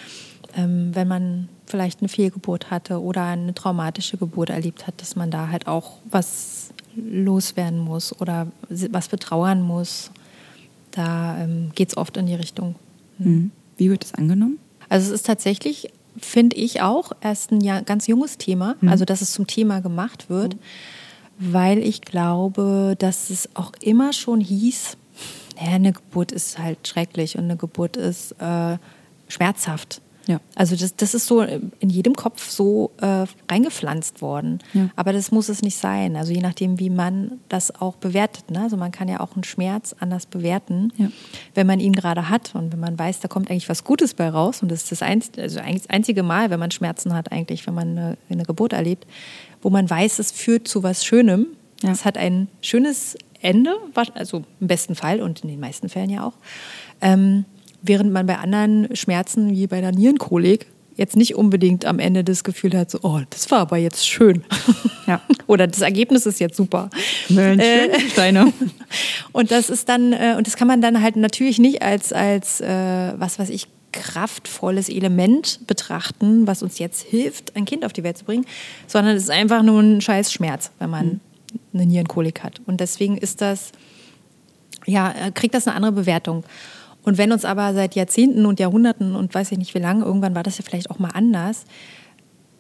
Ähm, wenn man vielleicht eine Fehlgeburt hatte oder eine traumatische Geburt erlebt hat, dass man da halt auch was loswerden muss oder was betrauern muss. Da ähm, geht es oft in die Richtung. Mhm. Wie wird das angenommen? Also es ist tatsächlich, finde ich auch, erst ein ganz junges Thema, mhm. also dass es zum Thema gemacht wird, mhm. Weil ich glaube, dass es auch immer schon hieß, ja, eine Geburt ist halt schrecklich und eine Geburt ist äh, schmerzhaft. Ja. Also das, das ist so in jedem Kopf so äh, reingepflanzt worden. Ja. Aber das muss es nicht sein. Also je nachdem, wie man das auch bewertet. Ne? Also man kann ja auch einen Schmerz anders bewerten, Ja. wenn man ihn gerade hat und wenn man weiß, da kommt eigentlich was Gutes bei raus. Und das ist das einzige, also das einzige Mal, wenn man Schmerzen hat, eigentlich, wenn man eine, eine Geburt erlebt, wo man weiß, es führt zu was Schönem. Ja. Es hat ein schönes Ende, also im besten Fall und in den meisten Fällen ja auch. Ähm, während man bei anderen Schmerzen wie bei der Nierenkolik jetzt nicht unbedingt am Ende das Gefühl hat, so, oh, das war aber jetzt schön. Ja. Oder das Ergebnis ist jetzt super. Mensch, Äh, und das ist dann, äh, und das kann man dann halt natürlich nicht als, als äh, was weiß ich, kraftvolles Element betrachten, was uns jetzt hilft, ein Kind auf die Welt zu bringen, sondern es ist einfach nur ein scheiß Schmerz, wenn man eine Nierenkolik hat. Und deswegen ist das, ja, äh, kriegt das eine andere Bewertung. Und wenn uns aber seit Jahrzehnten und Jahrhunderten und weiß ich nicht wie lange, irgendwann war das ja vielleicht auch mal anders,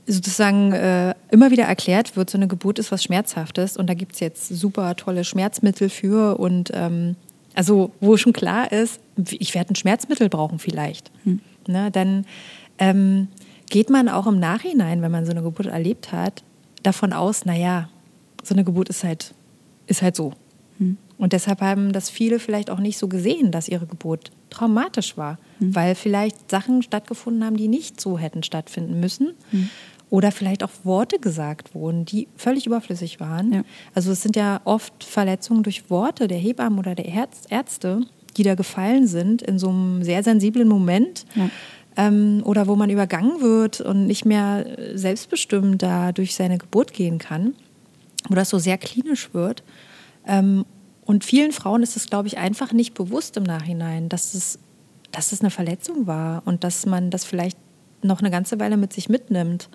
sozusagen äh, immer wieder erklärt wird, so eine Geburt ist was Schmerzhaftes und da gibt es jetzt super tolle Schmerzmittel für und ähm, also wo schon klar ist, ich werde ein Schmerzmittel brauchen vielleicht. Ne, dann ähm, geht man auch im Nachhinein, wenn man so eine Geburt erlebt hat, davon aus, naja, so eine Geburt ist halt, ist halt so. Und deshalb haben das viele vielleicht auch nicht so gesehen, dass ihre Geburt traumatisch war, weil vielleicht Sachen stattgefunden haben, die nicht so hätten stattfinden müssen. Oder vielleicht auch Worte gesagt wurden, die völlig überflüssig waren. Ja. Also es sind ja oft Verletzungen durch Worte der Hebammen oder der Ärzte, die da gefallen sind in so einem sehr sensiblen Moment. Ja. Ähm, oder wo man übergangen wird und nicht mehr äh, selbstbestimmt da durch seine Geburt gehen kann. Wo das so sehr klinisch wird. Ähm, und vielen Frauen ist es, glaube ich, einfach nicht bewusst im Nachhinein, dass es, dass es eine Verletzung war und dass man das vielleicht noch eine ganze Weile mit sich mitnimmt.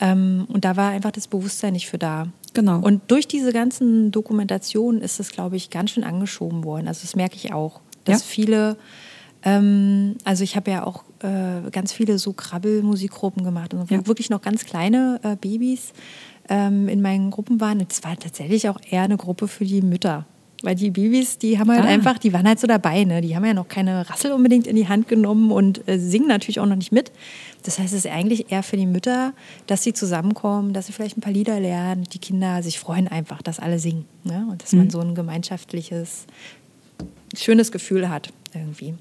Ähm, und da war einfach das Bewusstsein nicht für da. Genau. Und durch diese ganzen Dokumentationen ist es, glaube ich, ganz schön angeschoben worden. Also das merke ich auch, dass Ja. viele, ähm, also ich habe ja auch äh, ganz viele so Krabbelmusikgruppen gemacht, und Ja. wirklich noch ganz kleine äh, Babys ähm, in meinen Gruppen waren. Und es war tatsächlich auch eher eine Gruppe für die Mütter. Weil die Babys, die haben halt Ah. einfach, die waren halt so dabei, ne? Die haben ja noch keine Rassel unbedingt in die Hand genommen und äh, singen natürlich auch noch nicht mit. Das heißt, es ist eigentlich eher für die Mütter, dass sie zusammenkommen, dass sie vielleicht ein paar Lieder lernen, die Kinder sich freuen einfach, dass alle singen. Ne? Und dass man so ein gemeinschaftliches, schönes Gefühl hat irgendwie.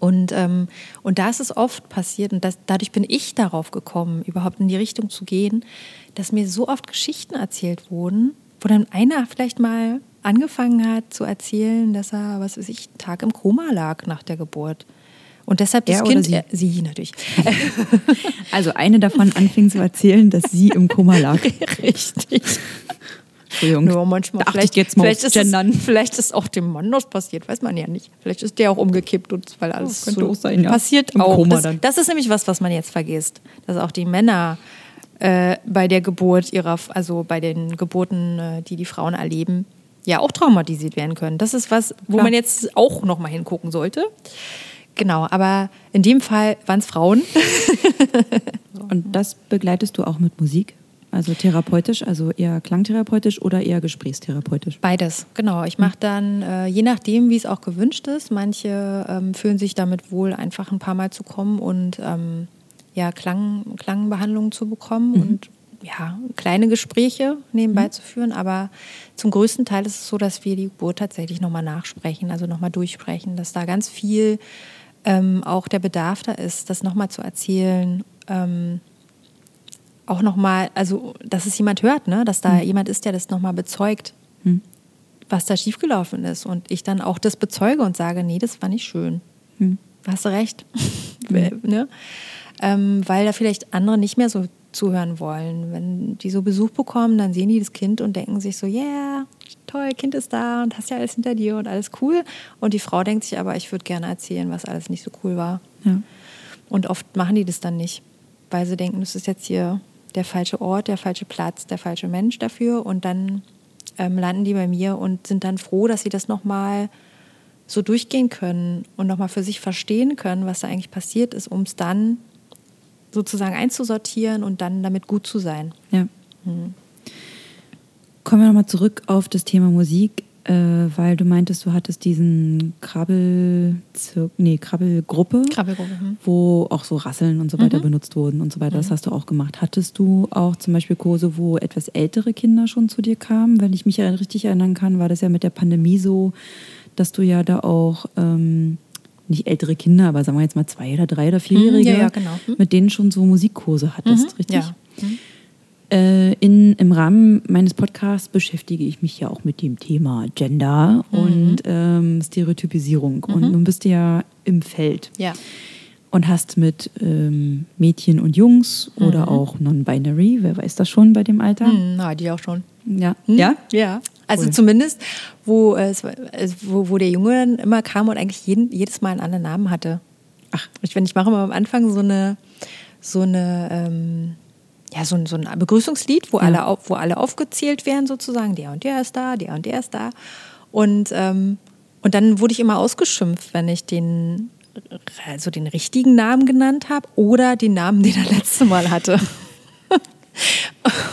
Und, ähm, und da ist es oft passiert, und das, dadurch bin ich darauf gekommen, überhaupt in die Richtung zu gehen, dass mir so oft Geschichten erzählt wurden, wo dann einer vielleicht mal angefangen hat zu erzählen, dass er, was weiß ich, einen Tag im Koma lag nach der Geburt. Und deshalb das Er Kind, sie? äh, sie natürlich. Also eine davon anfing zu erzählen, dass sie im Koma lag. Richtig. Entschuldigung. Nur manchmal, Da vielleicht, ich jetzt mal vielleicht, ist es, vielleicht ist auch dem Mann das passiert, weiß man ja nicht. Vielleicht ist der auch umgekippt und weil alles könnte so sein, ja. passiert Im auch. Koma das, dann. das ist nämlich was, was man jetzt vergisst, dass auch die Männer äh, bei der Geburt ihrer, also bei den Geburten, äh, die die Frauen erleben, ja auch traumatisiert werden können. Das ist was, wo Klar. man jetzt auch noch mal hingucken sollte. Genau, aber in dem Fall waren es Frauen. Und das begleitest du auch mit Musik? Also therapeutisch, also eher klangtherapeutisch oder eher gesprächstherapeutisch? Beides, genau. Ich mache dann, äh, je nachdem, wie es auch gewünscht ist, manche ähm, fühlen sich damit wohl, einfach ein paar Mal zu kommen und ähm, ja, Klang, Klangbehandlungen zu bekommen und ja, kleine Gespräche nebenbei zu führen. Aber zum größten Teil ist es so, dass wir die Geburt tatsächlich nochmal nachsprechen, also nochmal durchsprechen, dass da ganz viel ähm, auch der Bedarf da ist, das nochmal zu erzählen. Ähm, auch nochmal, also dass es jemand hört, ne? dass da jemand ist, der das nochmal bezeugt, was da schiefgelaufen ist. Und ich dann auch das bezeuge und sage, nee, das war nicht schön. Hast du recht. ne? ähm, weil da vielleicht andere nicht mehr so zuhören wollen. Wenn die so Besuch bekommen, dann sehen die das Kind und denken sich so, yeah, toll, Kind ist da und hast ja alles hinter dir und alles cool. Und die Frau denkt sich aber, ich würde gerne erzählen, was alles nicht so cool war. Ja. Und oft machen die das dann nicht, weil sie denken, das ist jetzt hier der falsche Ort, der falsche Platz, der falsche Mensch dafür. Und dann ähm, landen die bei mir und sind dann froh, dass sie das nochmal so durchgehen können und nochmal für sich verstehen können, was da eigentlich passiert ist, um es dann sozusagen einzusortieren und dann damit gut zu sein. Ja. Kommen wir nochmal zurück auf das Thema Musik. Äh, weil du meintest, du hattest diesen Krabbel, nee, Krabbelgruppe, Krabbelgruppe hm. wo auch so Rasseln und so weiter mhm. benutzt wurden und so weiter. Das mhm. hast du auch gemacht. Hattest du auch zum Beispiel Kurse, wo etwas ältere Kinder schon zu dir kamen? Wenn ich mich richtig erinnern kann, war das ja mit der Pandemie so, dass du ja da auch ähm, nicht ältere Kinder, aber sagen wir jetzt mal zwei oder drei oder vierjährige, ja, ja, genau. hm. mit denen schon so Musikkurse hattest, mhm. richtig? Ja. Äh, in, Im Rahmen meines Podcasts beschäftige ich mich ja auch mit dem Thema Gender mhm. und ähm, Stereotypisierung. Mhm. Und nun bist du ja im Feld. Ja. Und hast mit ähm, Mädchen und Jungs mhm. oder auch Non-Binary, wer weiß das schon bei dem Alter? Mhm, na, die auch schon. Ja. Hm? Ja? Ja. Also cool. zumindest, wo, äh, wo, wo der Junge dann immer kam und eigentlich jeden, jedes Mal einen anderen Namen hatte. Ach. Ich, ich mache immer am Anfang so eine, so eine ähm, ja, so ein, so ein Begrüßungslied, wo, ja. alle, auf, wo alle aufgezählt werden sozusagen. Der und der ist da, der und der ist da. Und, ähm, und dann wurde ich immer ausgeschimpft, wenn ich den, also den richtigen Namen genannt habe oder den Namen, den er letzte Mal hatte.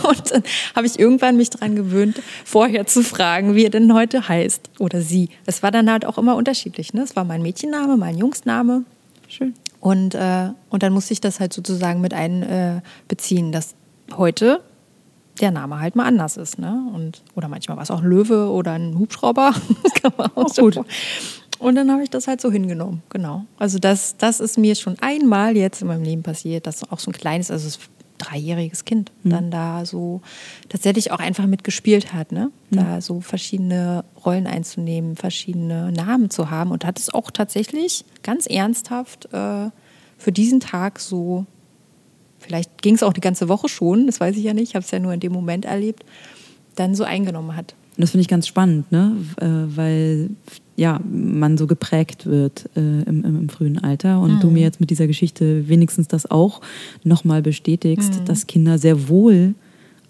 Und dann habe ich irgendwann mich daran gewöhnt, vorher zu fragen, wie er denn heute heißt oder sie. Es war dann halt auch immer unterschiedlich. Ne? Es war mein Mädchenname, mein Jungsname. Schön. Und, äh, und dann musste ich das halt sozusagen mit einbeziehen, äh, dass heute der Name halt mal anders ist. Ne? Und, oder manchmal war es auch ein Löwe oder ein Hubschrauber. das kann man auch so gut. Und dann habe ich das halt so hingenommen, genau. Also das, das ist mir schon einmal jetzt in meinem Leben passiert, dass auch so ein kleines, also dreijähriges Kind mhm. dann da so tatsächlich auch einfach mitgespielt hat, ne? Mhm. Da so verschiedene Rollen einzunehmen, verschiedene Namen zu haben und hat es auch tatsächlich ganz ernsthaft äh, für diesen Tag so, vielleicht ging es auch die ganze Woche schon, das weiß ich ja nicht, ich habe es ja nur in dem Moment erlebt, dann so eingenommen hat. Und das finde ich ganz spannend, ne? Äh, weil ja, man so geprägt wird äh, im, im, im, frühen Alter. Und mhm. du mir jetzt mit dieser Geschichte wenigstens das auch nochmal bestätigst, mhm. dass Kinder sehr wohl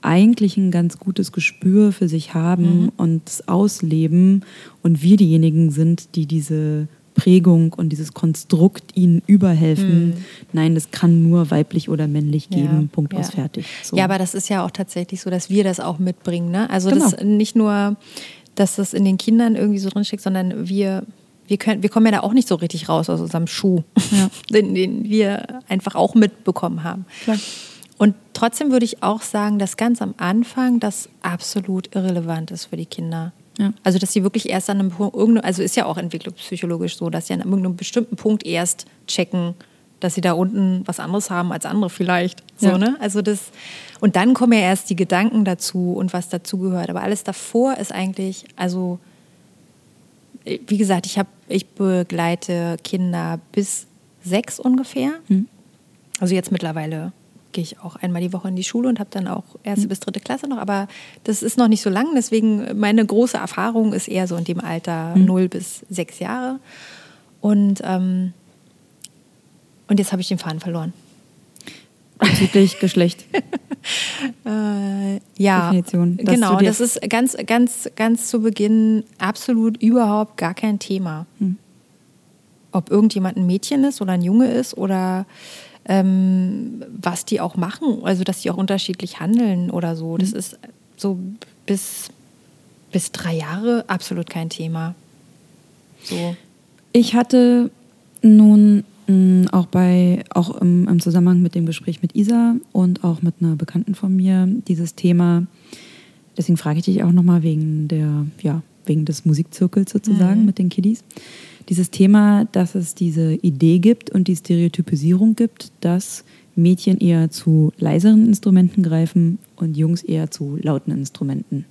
eigentlich ein ganz gutes Gespür für sich haben mhm. und es ausleben und wir diejenigen sind, die diese Prägung und dieses Konstrukt ihnen überhelfen. Mhm. Nein, das kann nur weiblich oder männlich geben. Ja, Punkt ja. aus fertig. So. Ja, aber das ist ja auch tatsächlich so, dass wir das auch mitbringen. Ne? Also genau. das nicht nur dass das in den Kindern irgendwie so drinsteckt, sondern wir, wir, können, wir kommen ja da auch nicht so richtig raus aus unserem Schuh, ja. den, den wir einfach auch mitbekommen haben. Klar. Und trotzdem würde ich auch sagen, dass ganz am Anfang das absolut irrelevant ist für die Kinder. Ja. Also, dass sie wirklich erst an einem Punkt, also ist ja auch entwicklungspsychologisch so, dass sie an irgendeinem bestimmten Punkt erst checken, dass sie da unten was anderes haben als andere vielleicht. So, ja. ne? Also das, und dann kommen ja erst die Gedanken dazu und was dazugehört. Aber alles davor ist eigentlich, also wie gesagt, ich, hab, ich begleite Kinder bis sechs ungefähr. Mhm. Also jetzt mittlerweile gehe ich auch einmal die Woche in die Schule und habe dann auch erste mhm. bis dritte Klasse noch. Aber das ist noch nicht so lang. Deswegen meine große Erfahrung ist eher so in dem Alter mhm. 0 bis sechs Jahre. Und ähm, und jetzt habe ich den Faden verloren. Bezüglich Geschlecht. äh, ja, Definition, genau. Das ist ganz, ganz, ganz zu Beginn absolut überhaupt gar kein Thema. Hm. Ob irgendjemand ein Mädchen ist oder ein Junge ist oder ähm, was die auch machen, also dass die auch unterschiedlich handeln oder so. Das hm. ist so bis, bis drei Jahre absolut kein Thema. So. Ich hatte nun auch bei, auch im, im, Zusammenhang mit dem Gespräch mit Isa und auch mit einer Bekannten von mir, dieses Thema, deswegen frage ich dich auch nochmal wegen der, ja, wegen des Musikzirkels sozusagen mhm. mit den Kiddies. Dieses Thema, dass es diese Idee gibt und die Stereotypisierung gibt, dass Mädchen eher zu leiseren Instrumenten greifen und Jungs eher zu lauten Instrumenten.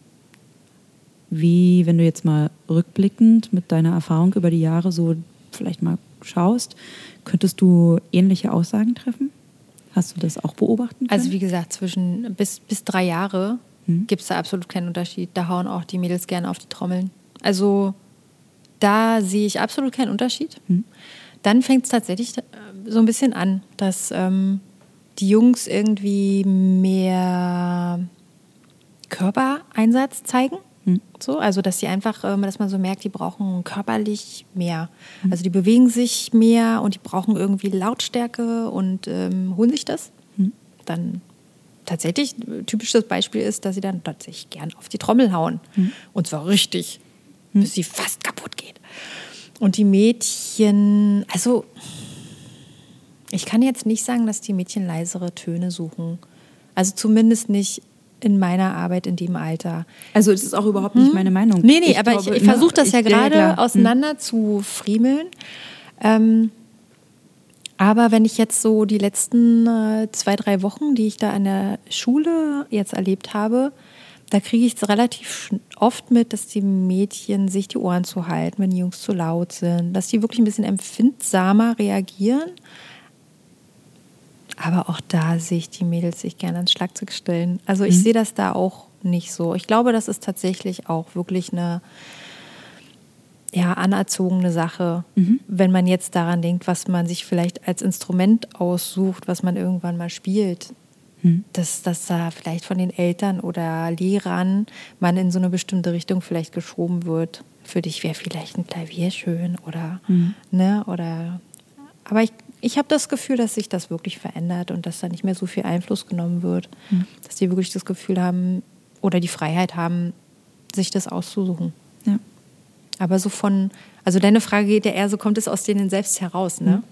Wie, wenn du jetzt mal rückblickend mit deiner Erfahrung über die Jahre so vielleicht mal schaust, könntest du ähnliche Aussagen treffen? Hast du das auch beobachten können? Also wie gesagt, zwischen bis, bis drei Jahre hm. gibt es da absolut keinen Unterschied. Da hauen auch die Mädels gerne auf die Trommeln. Also da sehe ich absolut keinen Unterschied. Hm. Dann fängt es tatsächlich äh, so ein bisschen an, dass ähm, die Jungs irgendwie mehr Körpereinsatz zeigen. Hm. So, also dass sie einfach, ähm, dass man so merkt, die brauchen körperlich mehr. Hm. Also die bewegen sich mehr und die brauchen irgendwie Lautstärke und ähm, holen sich das. Hm. Dann tatsächlich, typisches Beispiel ist, dass sie dann tatsächlich gern auf die Trommel hauen. Und zwar richtig. bis sie fast kaputt geht. Und die Mädchen, also ich kann jetzt nicht sagen, dass die Mädchen leisere Töne suchen. Also zumindest nicht in meiner Arbeit in dem Alter. Also es ist auch überhaupt nicht hm? meine Meinung. Nee, nee, ich aber glaube, ich, ich versuche das ja gerade ja, auseinander hm. zu friemeln. Ähm, aber wenn ich jetzt so die letzten äh, zwei, drei Wochen, die ich da an der Schule jetzt erlebt habe, da kriege ich es relativ oft mit, dass die Mädchen sich die Ohren zu halten, wenn die Jungs zu laut sind, dass die wirklich ein bisschen empfindsamer reagieren. Aber auch da sehe ich die Mädels sich gerne ans Schlagzeug stellen. Also ich mhm. sehe das da auch nicht so. Ich glaube, das ist tatsächlich auch wirklich eine ja, anerzogene Sache, mhm. wenn man jetzt daran denkt, was man sich vielleicht als Instrument aussucht, was man irgendwann mal spielt. Mhm. Dass, dass da vielleicht von den Eltern oder Lehrern man in so eine bestimmte Richtung vielleicht geschoben wird. Für dich wäre vielleicht ein Klavier schön oder, mhm. ne, oder. Aber ich, ich habe das Gefühl, dass sich das wirklich verändert und dass da nicht mehr so viel Einfluss genommen wird. Mhm. Dass die wirklich das Gefühl haben oder die Freiheit haben, sich das auszusuchen. Ja. Aber so von, also deine Frage geht ja eher so, kommt es aus denen selbst heraus, ne? Mhm.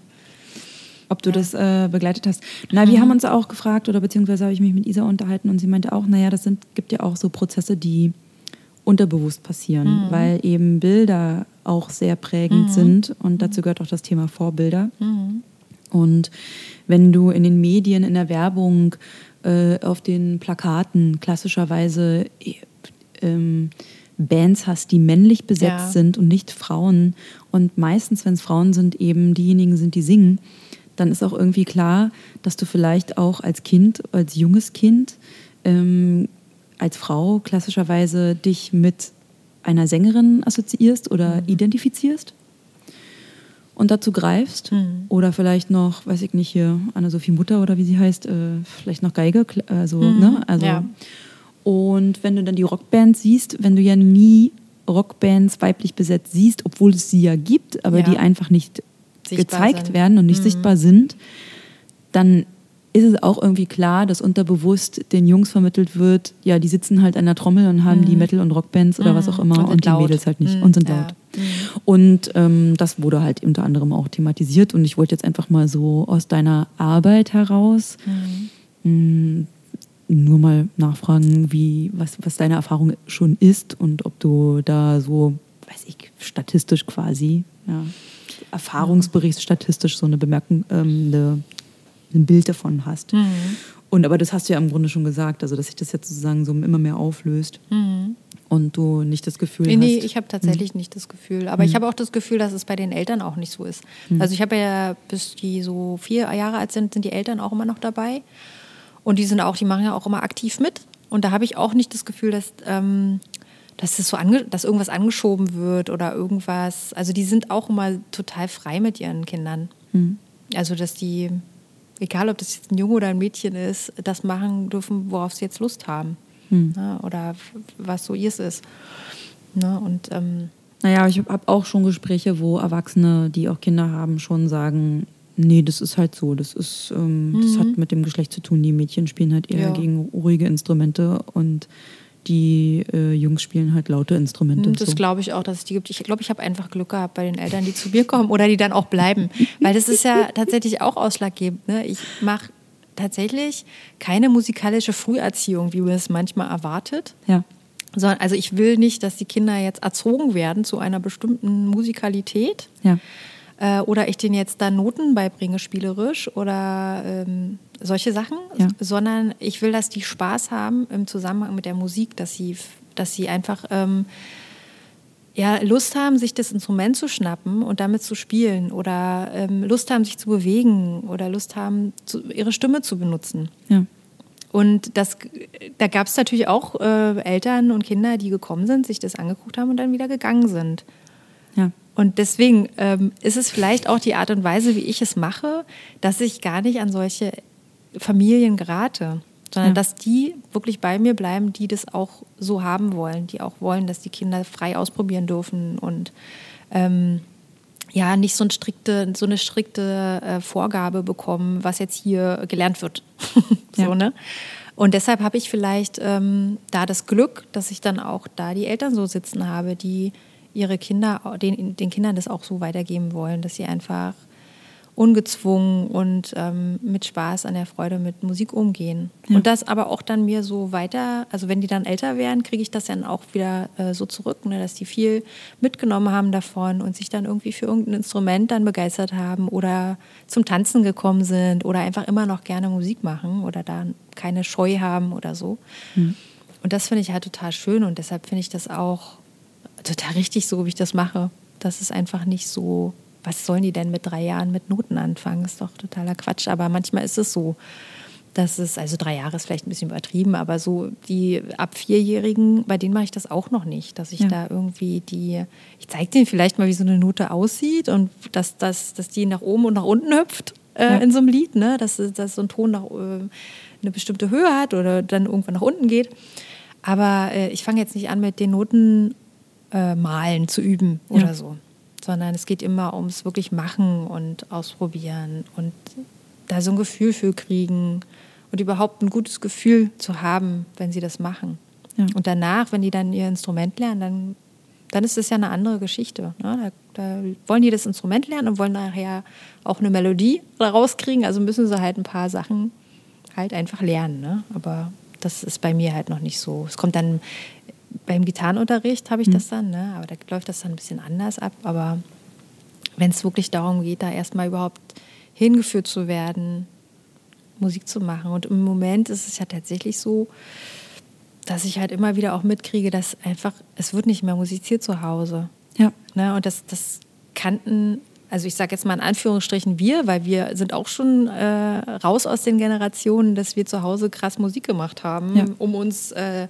Ob du ja. das äh, begleitet hast. Na, wir mhm. haben uns auch gefragt, oder beziehungsweise habe ich mich mit Isa unterhalten und sie meinte auch, naja, das sind, gibt ja auch so Prozesse, die unterbewusst passieren, mhm. weil eben Bilder auch sehr prägend mhm. sind und dazu gehört auch das Thema Vorbilder. Und wenn du in den Medien, in der Werbung, äh, auf den Plakaten klassischerweise äh, ähm, Bands hast, die männlich besetzt ja. sind und nicht Frauen. Und meistens, wenn es Frauen sind, eben diejenigen sind, die singen, dann ist auch irgendwie klar, dass du vielleicht auch als Kind, als junges Kind, ähm, als Frau klassischerweise dich mit einer Sängerin assoziierst oder mhm. identifizierst und dazu greifst. Mhm. Oder vielleicht noch, weiß ich nicht, hier Anna-Sophie Mutter oder wie sie heißt, äh, vielleicht noch Geige, also, mhm. ne? Also, ja. Und wenn du dann die Rockbands siehst, wenn du ja nie Rockbands weiblich besetzt siehst, obwohl es sie ja gibt, aber ja. die einfach nicht sichtbar gezeigt sind. werden und nicht mhm. sichtbar sind, dann ist es auch irgendwie klar, dass unterbewusst den Jungs vermittelt wird, ja, die sitzen halt an der Trommel und haben mhm. die Metal- und Rockbands oder mhm. was auch immer und, und die Mädels halt nicht mhm. und sind laut. Ja. Mhm. Und ähm, das wurde halt unter anderem auch thematisiert und ich wollte jetzt einfach mal so aus deiner Arbeit heraus mh, mm, nur mal nachfragen, wie, was, was deine Erfahrung schon ist und ob du da so, weiß ich, statistisch quasi, ja, Erfahrungsbericht statistisch so eine Bemerkung, ähm, eine, ein Bild davon hast. Mhm. Und aber das hast du ja im Grunde schon gesagt, also dass sich das jetzt sozusagen so immer mehr auflöst. Mhm. Und du nicht das Gefühl nee, hast. Nee, ich habe tatsächlich mhm. nicht das Gefühl. Aber ich habe auch das Gefühl, dass es bei den Eltern auch nicht so ist. Mhm. Also ich habe ja, bis die so vier Jahre alt sind, sind die Eltern auch immer noch dabei. Und die sind auch, die machen ja auch immer aktiv mit. Und da habe ich auch nicht das Gefühl, dass, ähm, dass, es so dass irgendwas angeschoben wird oder irgendwas. Also die sind auch immer total frei mit ihren Kindern. Mhm. Also dass die, egal ob das jetzt ein Junge oder ein Mädchen ist, das machen dürfen, worauf sie jetzt Lust haben. Mhm. Ne? Oder was so ihrs ist. Ne? Und ähm, naja, ich habe auch schon Gespräche, wo Erwachsene, die auch Kinder haben, schon sagen, Nee, das ist halt so. Das ist, ähm, mhm. das hat mit dem Geschlecht zu tun. Die Mädchen spielen halt eher ja. gegen ruhige Instrumente und die äh, Jungs spielen halt laute Instrumente. Das so. glaube ich auch, dass es die gibt. Ich glaube, ich habe einfach Glück gehabt bei den Eltern, die zu mir kommen oder die dann auch bleiben. Weil das ist ja tatsächlich auch ausschlaggebend. Ne? Ich mache tatsächlich keine musikalische Früherziehung, wie man es manchmal erwartet. Ja. also ich will nicht, dass die Kinder jetzt erzogen werden zu einer bestimmten Musikalität. Ja äh, oder ich denen jetzt da Noten beibringe, spielerisch oder ähm, solche Sachen, ja. sondern ich will, dass die Spaß haben im Zusammenhang mit der Musik, dass sie, dass sie einfach ähm, ja, Lust haben, sich das Instrument zu schnappen und damit zu spielen oder ähm, Lust haben, sich zu bewegen oder Lust haben, zu, ihre Stimme zu benutzen. Ja. Und das, da gab es natürlich auch äh, Eltern und Kinder, die gekommen sind, sich das angeguckt haben und dann wieder gegangen sind. Und deswegen ähm, ist es vielleicht auch die Art und Weise, wie ich es mache, dass ich gar nicht an solche Familien gerate, sondern ja. dass die wirklich bei mir bleiben, die das auch so haben wollen, die auch wollen, dass die Kinder frei ausprobieren dürfen und ähm, ja, nicht so, ein strikte, so eine strikte äh, Vorgabe bekommen, was jetzt hier gelernt wird. so, ja. ne? Und deshalb habe ich vielleicht ähm, da das Glück, dass ich dann auch da die Eltern so sitzen habe, die ihre Kinder, den, den Kindern das auch so weitergeben wollen, dass sie einfach ungezwungen und ähm, mit Spaß an der Freude mit Musik umgehen. Ja. Und das aber auch dann mir so weiter, also wenn die dann älter werden, kriege ich das dann auch wieder äh, so zurück, ne, dass die viel mitgenommen haben davon und sich dann irgendwie für irgendein Instrument dann begeistert haben oder zum Tanzen gekommen sind oder einfach immer noch gerne Musik machen oder da keine Scheu haben oder so. Mhm. Und das finde ich halt total schön und deshalb finde ich das auch total richtig, so wie ich das mache. Das ist einfach nicht so was sollen die denn mit drei Jahren mit Noten anfangen? Ist doch totaler Quatsch. Aber manchmal ist es so, dass es, also drei Jahre ist vielleicht ein bisschen übertrieben, aber so die ab Vierjährigen, bei denen mache ich das auch noch nicht, dass ich ja. da irgendwie die, ich zeige denen vielleicht mal, wie so eine Note aussieht und dass, dass, dass die nach oben und nach unten hüpft äh, ja. in so einem Lied, ne? dass, dass so ein Ton nach, äh, eine bestimmte Höhe hat oder dann irgendwann nach unten geht. Aber äh, ich fange jetzt nicht an, mit den Noten äh, malen zu üben oder ja. so sondern es geht immer ums wirklich Machen und Ausprobieren und da so ein Gefühl für kriegen und überhaupt ein gutes Gefühl zu haben, wenn sie das machen. Ja. Und danach, wenn die dann ihr Instrument lernen, dann, dann ist es ja eine andere Geschichte. Ne? Da, da, wollen die das Instrument lernen und wollen nachher auch eine Melodie rauskriegen. Also müssen sie halt ein paar Sachen halt einfach lernen. Ne? Aber das ist bei mir halt noch nicht so. Es kommt dann beim Gitarrenunterricht habe ich mhm. das dann, ne? aber da läuft das dann ein bisschen anders ab. Aber wenn es wirklich darum geht, da erstmal überhaupt hingeführt zu werden, Musik zu machen. Und im Moment ist es ja tatsächlich so, dass ich halt immer wieder auch mitkriege, dass einfach, es wird nicht mehr musiziert zu Hause. Ja. Ne? Und das, das kannten, also ich sage jetzt mal in Anführungsstrichen wir, weil wir sind auch schon äh, raus aus den Generationen, dass wir zu Hause krass Musik gemacht haben, ja. um uns äh,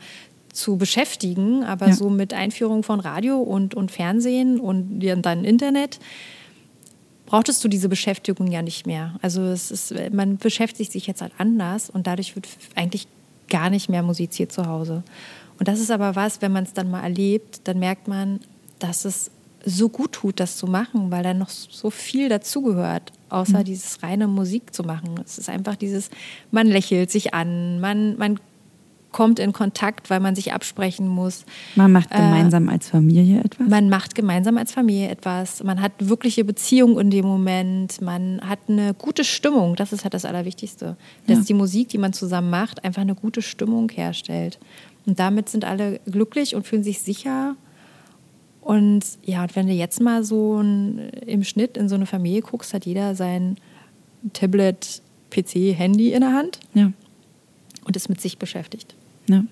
zu beschäftigen, aber ja. so mit Einführung von Radio und, und Fernsehen und dann Internet brauchtest du diese Beschäftigung ja nicht mehr. Also es ist, man beschäftigt sich jetzt halt anders und dadurch wird eigentlich gar nicht mehr musiziert zu Hause. Und das ist aber was, wenn man es dann mal erlebt, dann merkt man, dass es so gut tut, das zu machen, weil da noch so viel dazugehört, außer mhm. dieses reine Musik zu machen. Es ist einfach dieses, man lächelt sich an, man, man kommt in Kontakt, weil man sich absprechen muss. Man macht äh, gemeinsam äh, als Familie etwas? Man macht gemeinsam als Familie etwas. Man hat wirkliche Beziehung in dem Moment. Man hat eine gute Stimmung. Das ist halt das Allerwichtigste. Dass ja. die Musik, die man zusammen macht, einfach eine gute Stimmung herstellt. Und damit sind alle glücklich und fühlen sich sicher. Und ja, und wenn du jetzt mal so ein, im Schnitt in so eine Familie guckst, hat jeder sein Tablet, PC, Handy in der Hand. Ja und ist mit sich beschäftigt. Ja.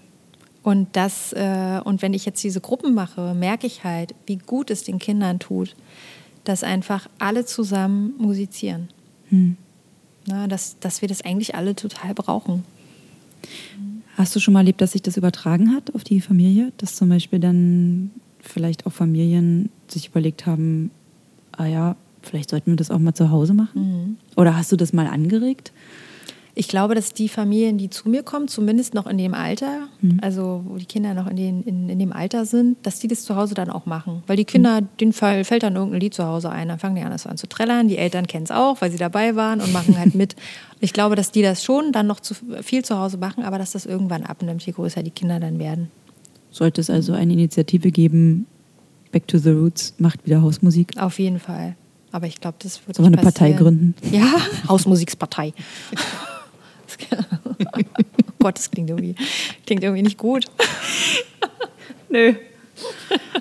Und das, äh, und wenn ich jetzt diese Gruppen mache, merke ich halt, wie gut es den Kindern tut, dass einfach alle zusammen musizieren. Hm. Na, dass, dass wir das eigentlich alle total brauchen. Hast du schon mal erlebt, dass sich das übertragen hat auf die Familie? Dass zum Beispiel dann vielleicht auch Familien sich überlegt haben, ah ja, vielleicht sollten wir das auch mal zu Hause machen? Mhm. Oder hast du das mal angeregt? Ich glaube, dass die Familien, die zu mir kommen, zumindest noch in dem Alter, mhm. also wo die Kinder noch in, den, in, in, dem Alter sind, dass die das zu Hause dann auch machen. Weil die Kinder, mhm. denen fällt dann irgendein Lied zu Hause ein, dann fangen die an, das an zu trällern. Die Eltern kennen es auch, weil sie dabei waren und machen halt mit. Ich glaube, dass die das schon dann noch zu viel zu Hause machen, aber dass das irgendwann abnimmt, je größer die Kinder dann werden. Sollte es also eine Initiative geben, Back to the Roots macht wieder Hausmusik? Auf jeden Fall. Aber ich glaube, das wird. Sollen wir eine Partei gründen? Ja, Hausmusikspartei. oh Gott, das klingt irgendwie, klingt irgendwie nicht gut. Nö.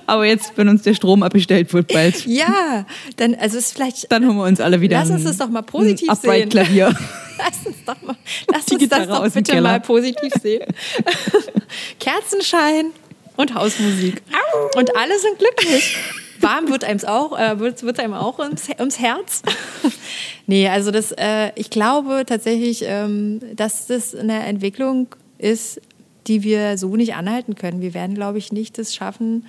Aber jetzt, wenn uns der Strom abgestellt wird, bald. Ja, dann, also ist vielleicht. Dann holen wir uns alle wieder. Lass uns das doch mal positiv sehen. Klavier. Lass uns doch mal, lass uns das doch bitte mal positiv sehen. Kerzenschein und Hausmusik. Und alle sind glücklich warm wird einem auch, äh, wird, wird einem auch ums, ums Herz. nee, also das, äh, ich glaube tatsächlich, ähm, dass das eine Entwicklung ist, die wir so nicht anhalten können. Wir werden, glaube ich, nicht es schaffen,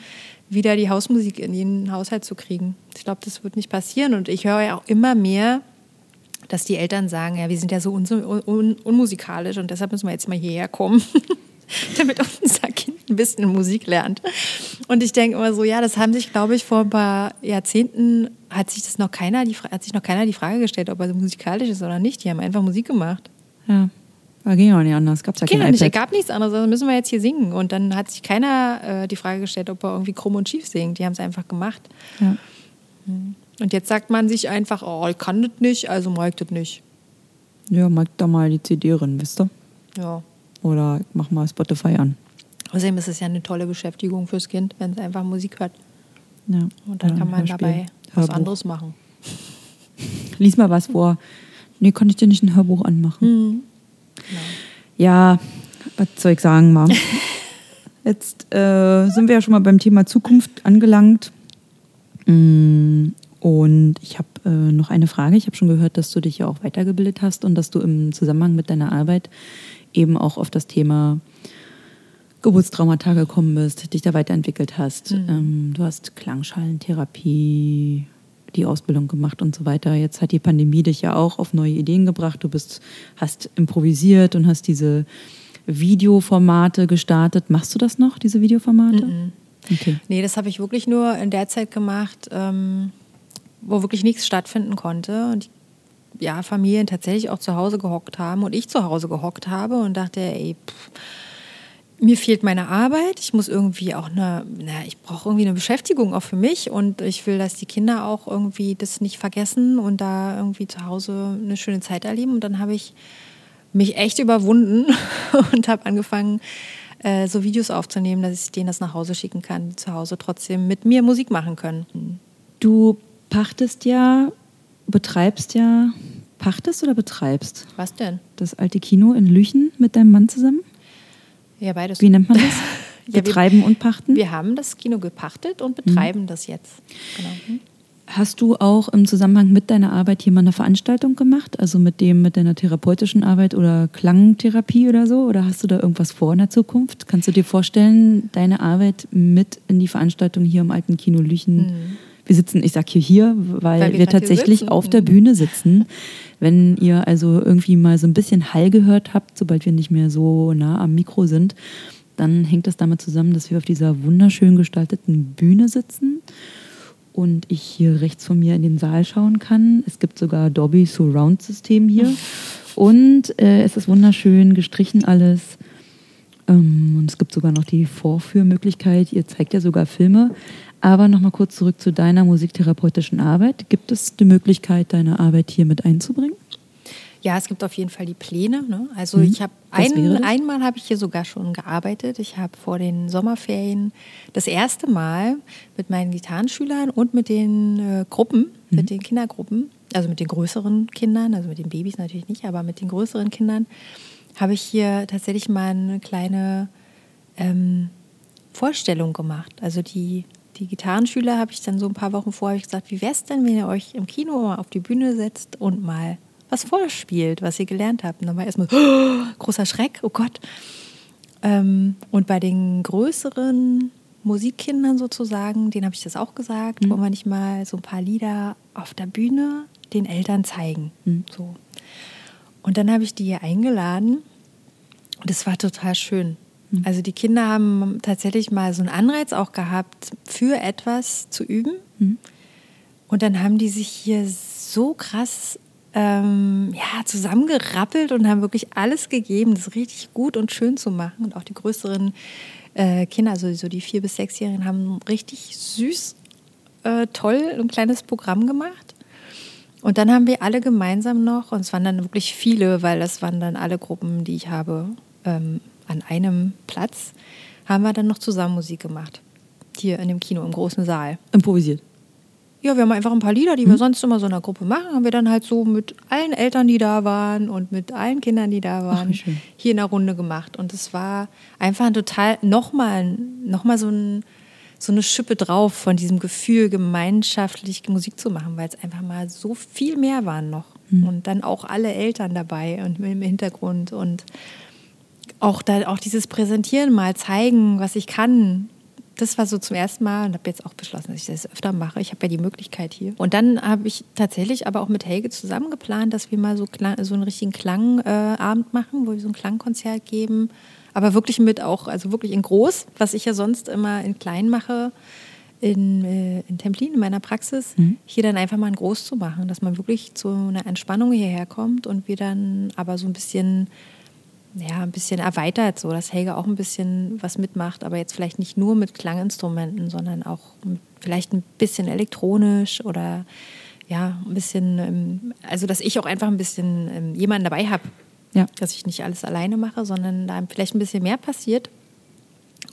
wieder die Hausmusik in den Haushalt zu kriegen. Ich glaube, das wird nicht passieren. Und ich höre ja auch immer mehr, dass die Eltern sagen, ja, wir sind ja so un un unmusikalisch und deshalb müssen wir jetzt mal hierher kommen. damit unser Kind ein bisschen Musik lernt. Und ich denke immer so, ja, das haben sich, glaube ich, vor ein paar Jahrzehnten hat sich das noch keiner, die, hat sich noch keiner die Frage gestellt, ob er musikalisch ist oder nicht. Die haben einfach Musik gemacht. Ja. Da ging ja nicht anders. Gab's ja Ging nicht, es gab nichts anderes, also müssen wir jetzt hier singen. Und dann hat sich keiner äh, die Frage gestellt, ob er irgendwie krumm und schief singt. Die haben es einfach gemacht. Ja. Und jetzt sagt man sich einfach, oh, ich kann das nicht, also mag das nicht. Ja, mag da mal die CD rein, wisst ihr? Ja. Oder mach mal Spotify an. Außerdem ist es ja eine tolle Beschäftigung fürs Kind, wenn es einfach Musik hört. Ja. Und dann kann man Hörspiel, dabei was Hörbuch. anderes machen. Lies mal was vor. Nee, kann ich dir nicht ein Hörbuch anmachen. Ja, was soll ich sagen, mal. Jetzt äh, sind wir ja schon mal beim Thema Zukunft angelangt. Mm, Und ich habe äh, noch eine Frage. Ich habe schon gehört, dass du dich ja auch weitergebildet hast und dass du im Zusammenhang mit deiner Arbeit eben auch auf das Thema Geburtstraumata gekommen bist, dich da weiterentwickelt hast. Ähm, du hast Klangschalentherapie, die Ausbildung gemacht und so weiter. Jetzt hat die Pandemie dich ja auch auf neue Ideen gebracht. Du bist, hast improvisiert und hast diese Videoformate gestartet. Machst du das noch, diese Videoformate? Okay. Nee, das habe ich wirklich nur in der Zeit gemacht, ähm, wo wirklich nichts stattfinden konnte. Und ja, Familien tatsächlich auch zu Hause gehockt haben und ich zu Hause gehockt habe und dachte, ey, pff, mir fehlt meine Arbeit. Ich muss irgendwie auch eine, na, ich brauche irgendwie eine Beschäftigung auch für mich und ich will, dass die Kinder auch irgendwie das nicht vergessen und da irgendwie zu Hause eine schöne Zeit erleben. Und dann habe ich mich echt überwunden und habe angefangen, äh, so Videos aufzunehmen, dass ich denen das nach Hause schicken kann, die zu Hause trotzdem mit mir Musik machen können. Du pachtest ja, betreibst ja, pachtest oder betreibst Was denn? das alte Kino in Lüchen mit deinem Mann zusammen? Ja, beides. Wie nennt man das? Ja, wir- Betreiben und pachten? Wir haben das Kino gepachtet und betreiben das jetzt. Genau. Hm? Hast du auch im Zusammenhang mit deiner Arbeit hier mal eine Veranstaltung gemacht? Also mit dem, mit deiner therapeutischen Arbeit oder Klangtherapie oder so? Oder hast du da irgendwas vor in der Zukunft? Kannst du dir vorstellen, deine Arbeit mit in die Veranstaltung hier im alten Kino Lüchen? Wir sitzen, ich sag hier hier, weil, Weil wir, wir tatsächlich sitzen. auf der Bühne sitzen. Wenn ihr also irgendwie mal so ein bisschen Hall gehört habt, sobald wir nicht mehr so nah am Mikro sind, dann hängt das damit zusammen, dass wir auf dieser wunderschön gestalteten Bühne sitzen und ich hier rechts von mir in den Saal schauen kann. Es gibt sogar Dolby Surround System hier und äh, es ist wunderschön gestrichen alles. Ähm, und es gibt sogar noch die Vorführmöglichkeit. Ihr zeigt ja sogar Filme. Aber nochmal kurz zurück zu deiner musiktherapeutischen Arbeit. Gibt es die Möglichkeit, deine Arbeit hier mit einzubringen? Ja, es gibt auf jeden Fall die Pläne. Ne? Also Mhm. ich habe ein, einmal habe ich hier sogar schon gearbeitet. Ich habe vor den Sommerferien das erste Mal mit meinen Gitarrenschülern und mit den äh, Gruppen, Mhm. mit den Kindergruppen, also mit den größeren Kindern, also mit den Babys natürlich nicht, aber mit den größeren Kindern, habe ich hier tatsächlich mal eine kleine ähm, Vorstellung gemacht. Also die, die Gitarrenschüler habe ich dann so ein paar Wochen vorher gesagt, wie wäre es denn, wenn ihr euch im Kino mal auf die Bühne setzt und mal was vorspielt, was ihr gelernt habt. Und dann war erstmal oh, großer Schreck, oh Gott. Ähm, und bei den größeren Musikkindern sozusagen, denen habe ich das auch gesagt, wollen wir nicht mal so ein paar Lieder auf der Bühne den Eltern zeigen. So. Und dann habe ich die hier eingeladen und es war total schön. Also die Kinder haben tatsächlich mal so einen Anreiz auch gehabt, für etwas zu üben. Und dann haben die sich hier so krass ähm, ja, zusammengerappelt und haben wirklich alles gegeben, das richtig gut und schön zu machen. Und auch die größeren äh, Kinder, also so die vier- bis sechsjährigen, haben richtig süß, äh, toll ein kleines Programm gemacht. Und dann haben wir alle gemeinsam noch, und es waren dann wirklich viele, weil das waren dann alle Gruppen, die ich habe, ähm, an einem Platz, haben wir dann noch zusammen Musik gemacht. Hier in dem Kino, im großen Saal. Improvisiert. Ja, wir haben einfach ein paar Lieder, die wir sonst immer so in einer Gruppe machen, haben wir dann halt so mit allen Eltern, die da waren und mit allen Kindern, die da waren, schön. hier in der Runde gemacht. Und es war einfach ein total, nochmal noch mal so, ein, so eine Schippe drauf von diesem Gefühl, gemeinschaftlich Musik zu machen, weil es einfach mal so viel mehr waren noch. Und dann auch alle Eltern dabei und im Hintergrund und auch, da, auch dieses Präsentieren mal zeigen, was ich kann. Das war so zum ersten Mal und habe jetzt auch beschlossen, dass ich das öfter mache. Ich habe ja die Möglichkeit hier. Und dann habe ich tatsächlich aber auch mit Helge zusammen geplant, dass wir mal so, Klang, so einen richtigen Klangabend äh, Abend machen, wo wir so ein Klangkonzert geben. Aber wirklich mit auch, also wirklich in groß, was ich ja sonst immer in klein mache, in, äh, in Templin, in meiner Praxis, hier dann einfach mal in groß zu machen, dass man wirklich zu einer Entspannung hierher kommt und wir dann aber so ein bisschen ja, ein bisschen erweitert, so dass Helga auch ein bisschen was mitmacht, aber jetzt vielleicht nicht nur mit Klanginstrumenten, sondern auch vielleicht ein bisschen elektronisch oder ja, ein bisschen, also dass ich auch einfach ein bisschen ähm, jemanden dabei habe. Ja. Dass ich nicht alles alleine mache, sondern da vielleicht ein bisschen mehr passiert.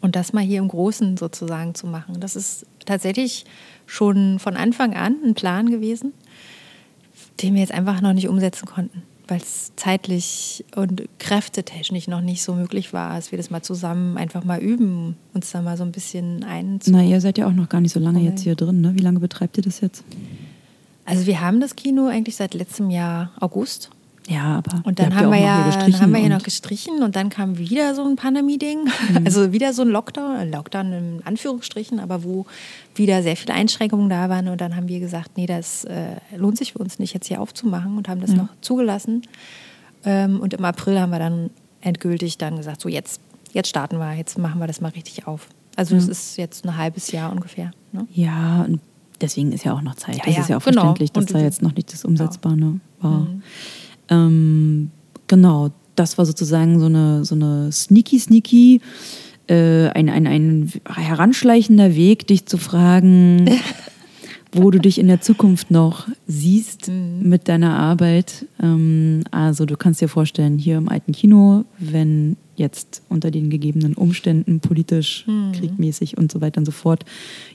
Und das mal hier im Großen sozusagen zu machen. Das ist tatsächlich schon von Anfang an ein Plan gewesen, den wir jetzt einfach noch nicht umsetzen konnten weil es zeitlich und kräftetechnisch noch nicht so möglich war, dass wir das mal zusammen einfach mal üben, uns da mal so ein bisschen ein. Na, ihr seid ja auch noch gar nicht so lange jetzt hier drin, ne? Wie lange betreibt ihr das jetzt? Also wir haben das Kino eigentlich seit letztem Jahr August ja, aber. Und dann haben wir ja, haben wir ja noch gestrichen und dann kam wieder so ein Pandemie-Ding. Mhm. Also wieder so ein Lockdown, Lockdown in Anführungsstrichen, aber wo wieder sehr viele Einschränkungen da waren. Und dann haben wir gesagt, nee, das äh, lohnt sich für uns nicht, jetzt hier aufzumachen und haben das ja. noch zugelassen. Ähm, und im April haben wir dann endgültig dann gesagt, so jetzt, jetzt starten wir, jetzt machen wir das mal richtig auf. Also es ist jetzt ein halbes Jahr ungefähr. Ne? Ja, und deswegen ist ja auch noch Zeit. Ja, das ja, ist ja auch genau. verständlich, dass und da jetzt noch nicht das Umsetzbare ne, war. Mhm. Ähm, genau, das war sozusagen so eine, so eine sneaky, sneaky, äh, ein, ein, ein heranschleichender Weg, dich zu fragen, wo du dich in der Zukunft noch siehst mhm. mit deiner Arbeit. Ähm, also du kannst dir vorstellen, hier im alten Kino, wenn jetzt unter den gegebenen Umständen politisch, mhm. kriegmäßig und so weiter und so fort,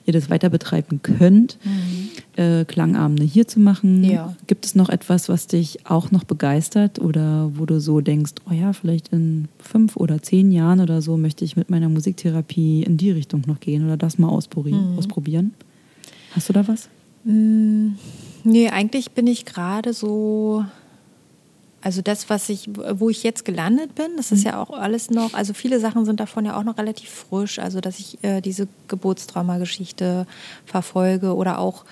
ihr das weiter betreiben könnt, mhm. äh, Klangabende hier zu machen. Ja. Gibt es noch etwas, was dich auch noch begeistert oder wo du so denkst, oh ja, vielleicht in fünf oder zehn Jahren oder so möchte ich mit meiner Musiktherapie in die Richtung noch gehen oder das mal ausprobieren? Mhm. ausprobieren? Hast du da was? Mm, nee, eigentlich bin ich gerade so also das, was ich, wo ich jetzt gelandet bin, das ist mhm. ja auch alles noch, also viele Sachen sind davon ja auch noch relativ frisch. Also dass ich äh, diese Geburtstraumageschichte verfolge oder auch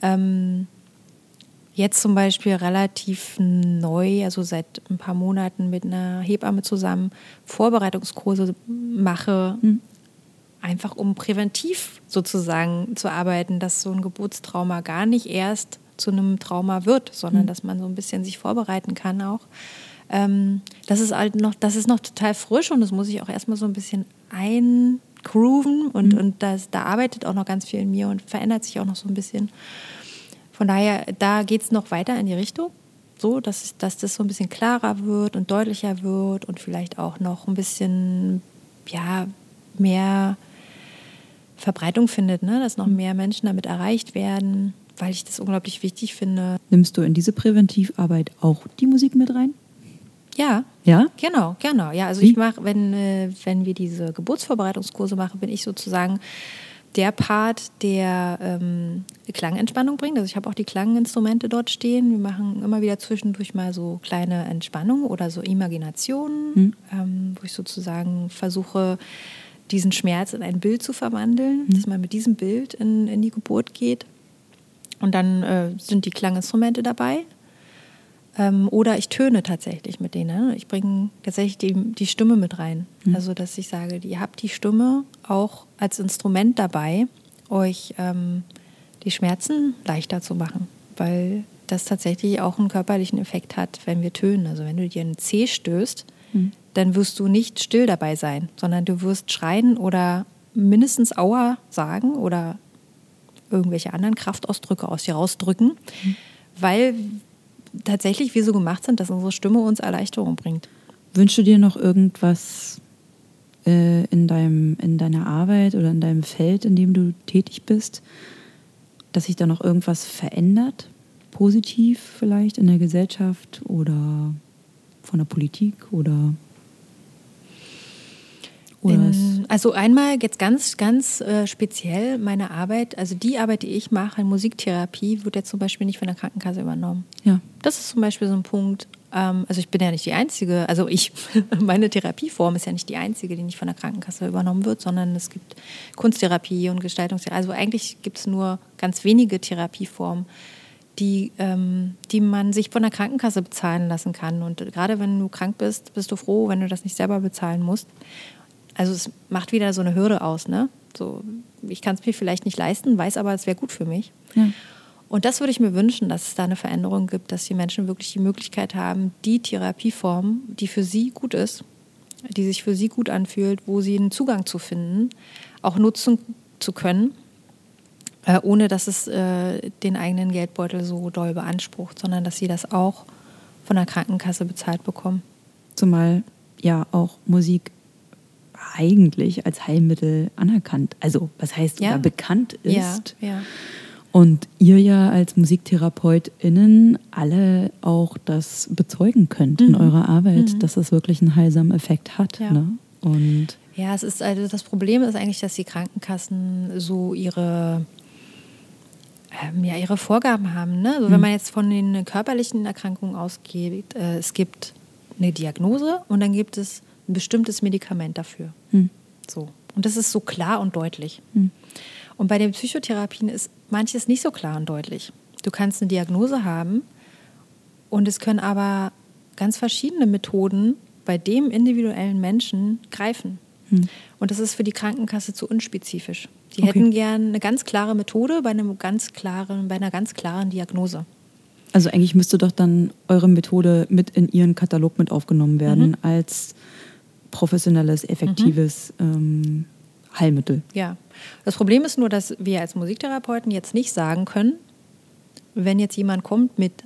ähm, jetzt zum Beispiel relativ neu, also seit ein paar Monaten mit einer Hebamme zusammen Vorbereitungskurse mache, mhm. einfach um präventiv sozusagen zu arbeiten, dass so ein Geburtstrauma gar nicht erst zu einem Trauma wird, sondern mhm. dass man so ein bisschen sich vorbereiten kann auch. Ähm, das ist halt noch, das ist noch total frisch und das muss ich auch erstmal so ein bisschen eingrooven und, mhm. und das, da arbeitet auch noch ganz viel in mir und verändert sich auch noch so ein bisschen. Von daher, da geht es noch weiter in die Richtung, so dass, dass das so ein bisschen klarer wird und deutlicher wird und vielleicht auch noch ein bisschen ja, mehr Verbreitung findet, ne? dass noch mhm. mehr Menschen damit erreicht werden weil ich das unglaublich wichtig finde. Nimmst du in diese Präventivarbeit auch die Musik mit rein? Ja. Ja? Genau, genau. Ja, also Wie? ich mache, wenn, äh, wenn wir diese Geburtsvorbereitungskurse machen, bin ich sozusagen der Part, der ähm, Klangentspannung bringt. Also ich habe auch die Klanginstrumente dort stehen. Wir machen immer wieder zwischendurch mal so kleine Entspannungen oder so Imaginationen, hm. ähm, wo ich sozusagen versuche, diesen Schmerz in ein Bild zu verwandeln, hm. dass man mit diesem Bild in, in die Geburt geht. Und dann äh, sind die Klanginstrumente dabei. Ähm, oder ich töne tatsächlich mit denen. Ich bringe tatsächlich die, die Stimme mit rein. Mhm. Also, dass ich sage, ihr habt die Stimme auch als Instrument dabei, euch ähm, die Schmerzen leichter zu machen. Weil das tatsächlich auch einen körperlichen Effekt hat, wenn wir tönen. Also, wenn du dir einen C stößt, mhm. dann wirst du nicht still dabei sein, sondern du wirst schreien oder mindestens Aua sagen oder irgendwelche anderen Kraftausdrücke aus dir rausdrücken, mhm. weil tatsächlich wir so gemacht sind, dass unsere Stimme uns Erleichterung bringt. Wünschst du dir noch irgendwas äh, in, deinem, in deiner Arbeit oder in deinem Feld, in dem du tätig bist, dass sich da noch irgendwas verändert? Positiv vielleicht in der Gesellschaft oder von der Politik oder in, also einmal jetzt ganz, ganz äh, speziell meine Arbeit, also die Arbeit, die ich mache in Musiktherapie, wird jetzt zum Beispiel nicht von der Krankenkasse übernommen. Ja. Das ist zum Beispiel so ein Punkt. Ähm, also ich bin ja nicht die Einzige, also ich, meine Therapieform ist ja nicht die einzige, die nicht von der Krankenkasse übernommen wird, sondern es gibt Kunsttherapie und Gestaltungstherapie. Also eigentlich gibt es nur ganz wenige Therapieformen, die, ähm, die man sich von der Krankenkasse bezahlen lassen kann. Und gerade wenn du krank bist, bist du froh, wenn du das nicht selber bezahlen musst also es macht wieder so eine Hürde aus, ne? So, ich kann es mir vielleicht nicht leisten, weiß aber, es wäre gut für mich. Ja. Und das würde ich mir wünschen, dass es da eine Veränderung gibt, dass die Menschen wirklich die Möglichkeit haben, die Therapieform, die für sie gut ist, die sich für sie gut anfühlt, wo sie einen Zugang zu finden, auch nutzen zu können, äh, ohne dass es äh, den eigenen Geldbeutel so doll beansprucht, sondern dass sie das auch von der Krankenkasse bezahlt bekommen. Zumal ja auch Musik eigentlich als Heilmittel anerkannt, also was heißt ja. bekannt ist. Ja, ja. Und ihr ja als MusiktherapeutInnen alle auch das bezeugen könnt mhm. in eurer Arbeit, mhm. dass es wirklich einen heilsamen Effekt hat. Ja. Ne? Und ja, es ist also das Problem ist eigentlich, dass die Krankenkassen so ihre ähm, ja, ihre Vorgaben haben. Ne? Also, mhm. Wenn man jetzt von den körperlichen Erkrankungen ausgeht, äh, es gibt eine Diagnose und dann gibt es ein bestimmtes Medikament dafür. Mhm. So. Und das ist so klar und deutlich. Mhm. Und bei den Psychotherapien ist manches nicht so klar und deutlich. Du kannst eine Diagnose haben und es können aber ganz verschiedene Methoden bei dem individuellen Menschen greifen. Hm. Und das ist für die Krankenkasse zu unspezifisch. Die okay. hätten gern eine ganz klare Methode bei, einem ganz klaren, bei einer ganz klaren Diagnose. Also eigentlich müsste doch dann eure Methode mit in ihren Katalog mit aufgenommen werden mhm. als professionelles, effektives mhm. ähm, Heilmittel. Ja. Das Problem ist nur, dass wir als Musiktherapeuten jetzt nicht sagen können, wenn jetzt jemand kommt mit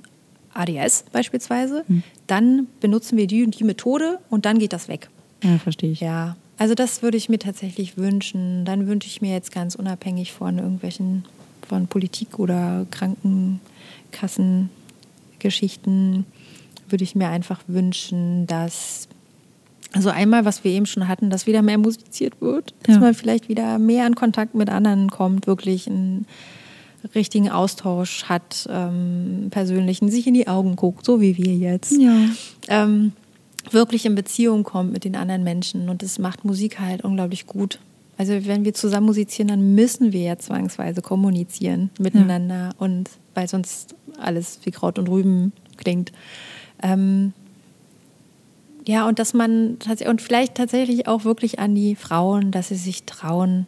ADS beispielsweise, hm. dann benutzen wir die und die Methode und dann geht das weg. Ja, verstehe ich. Ja, also das würde ich mir tatsächlich wünschen. Dann wünsche ich mir jetzt ganz unabhängig von irgendwelchen, von Politik oder Krankenkassengeschichten, würde ich mir einfach wünschen, dass also einmal, was wir eben schon hatten, dass wieder mehr musiziert wird, dass ja. man vielleicht wieder mehr in Kontakt mit anderen kommt, wirklich einen richtigen Austausch hat, ähm, persönlichen, sich in die Augen guckt, so wie wir jetzt. Ja. Ähm, wirklich in Beziehung kommt mit den anderen Menschen und das macht Musik halt unglaublich gut. Also wenn wir zusammen musizieren, dann müssen wir ja zwangsweise kommunizieren miteinander ja. und weil sonst alles wie Kraut und Rüben klingt. Ähm, ja, und dass man und vielleicht tatsächlich auch wirklich an die Frauen, dass sie sich trauen,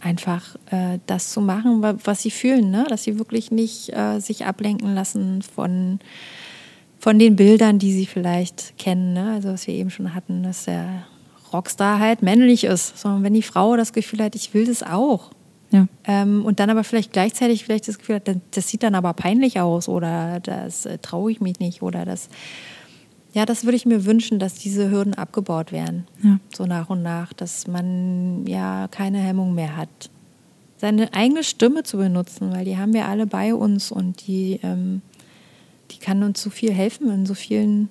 einfach äh, das zu machen, was sie fühlen, ne? dass sie wirklich nicht äh, sich ablenken lassen von, von den Bildern, die sie vielleicht kennen. Ne? Also was wir eben schon hatten, dass der Rockstar halt männlich ist, sondern wenn die Frau das Gefühl hat, ich will das auch. Ja. Ähm, und dann aber vielleicht gleichzeitig vielleicht das Gefühl hat, das, sieht dann aber peinlich aus oder das äh, traue ich mich nicht oder das ja, das würde ich mir wünschen, dass diese Hürden abgebaut werden. Ja. So nach und nach, dass man ja keine Hemmung mehr hat, seine eigene Stimme zu benutzen, weil die haben wir alle bei uns und die, ähm, die kann uns so viel helfen in so vielen,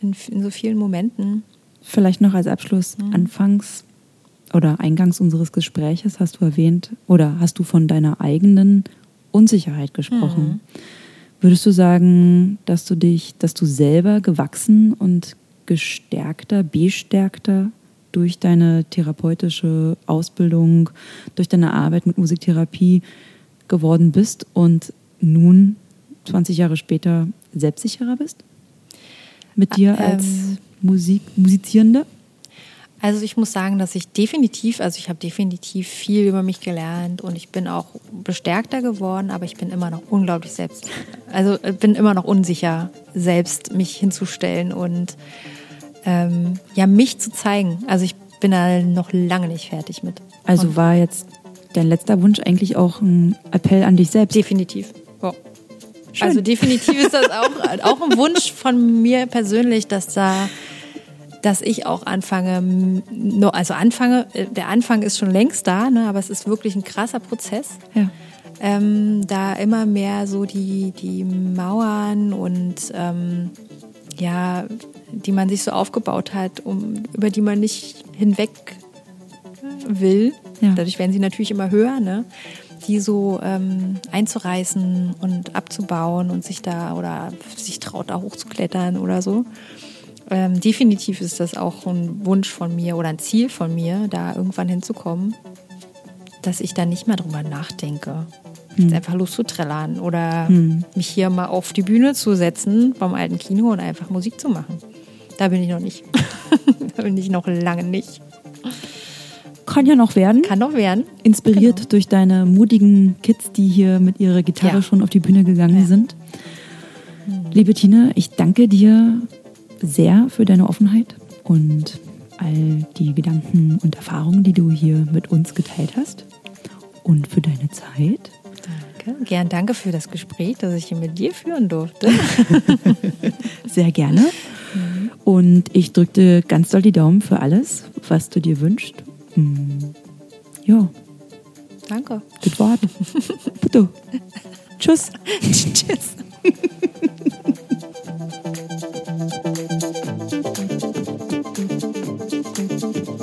in, in so vielen Momenten. Vielleicht noch als Abschluss, mhm. anfangs oder eingangs unseres Gespräches hast du erwähnt oder hast du von deiner eigenen Unsicherheit gesprochen. Mhm. Würdest du sagen, dass du dich, dass du selber gewachsen und gestärkter, bestärkter durch deine therapeutische Ausbildung, durch deine Arbeit mit Musiktherapie geworden bist und nun 20 Jahre später selbstsicherer bist? Mit dir ah, als ähm, Musik, Musizierende? Also ich muss sagen, dass ich definitiv, also ich habe definitiv viel über mich gelernt und ich bin auch bestärkter geworden, aber ich bin immer noch unglaublich selbst, also bin immer noch unsicher, selbst mich hinzustellen und ähm, ja, mich zu zeigen. Also ich bin da noch lange nicht fertig mit. Also und war jetzt dein letzter Wunsch eigentlich auch ein Appell an dich selbst? Definitiv. Ja. Also definitiv ist das auch, auch ein Wunsch von mir persönlich, dass da dass ich auch anfange, also anfange, äh, der Anfang ist schon längst da, ne, aber es ist wirklich ein krasser Prozess. Ja. Ähm, da immer mehr so die, die Mauern und ähm, ja, die man sich so aufgebaut hat, um, über die man nicht hinweg will. Ja. Dadurch werden sie natürlich immer höher, ne? die so ähm, einzureißen und abzubauen und sich da oder sich traut, da hochzuklettern oder so. Ähm, definitiv ist das auch ein Wunsch von mir oder ein Ziel von mir, da irgendwann hinzukommen, dass ich da nicht mehr drüber nachdenke. Hm. einfach loszuträllern oder hm. mich hier mal auf die Bühne zu setzen vom alten Kino und einfach Musik zu machen. Da bin ich noch nicht. da bin ich noch lange nicht. Kann ja noch werden. Kann noch werden. Inspiriert genau. durch deine mutigen Kids, die hier mit ihrer Gitarre ja. schon auf die Bühne gegangen ja. sind. Liebe Tina, ich danke dir sehr für deine Offenheit und all die Gedanken und Erfahrungen, die du hier mit uns geteilt hast und für deine Zeit. Danke. Gern danke für das Gespräch, das ich hier mit dir führen durfte. Sehr gerne. Und ich drücke dir ganz doll die Daumen für alles, was du dir wünschst. Mm. Ja. Danke. Das Wort. Bitte. Tschüss. Tschüss.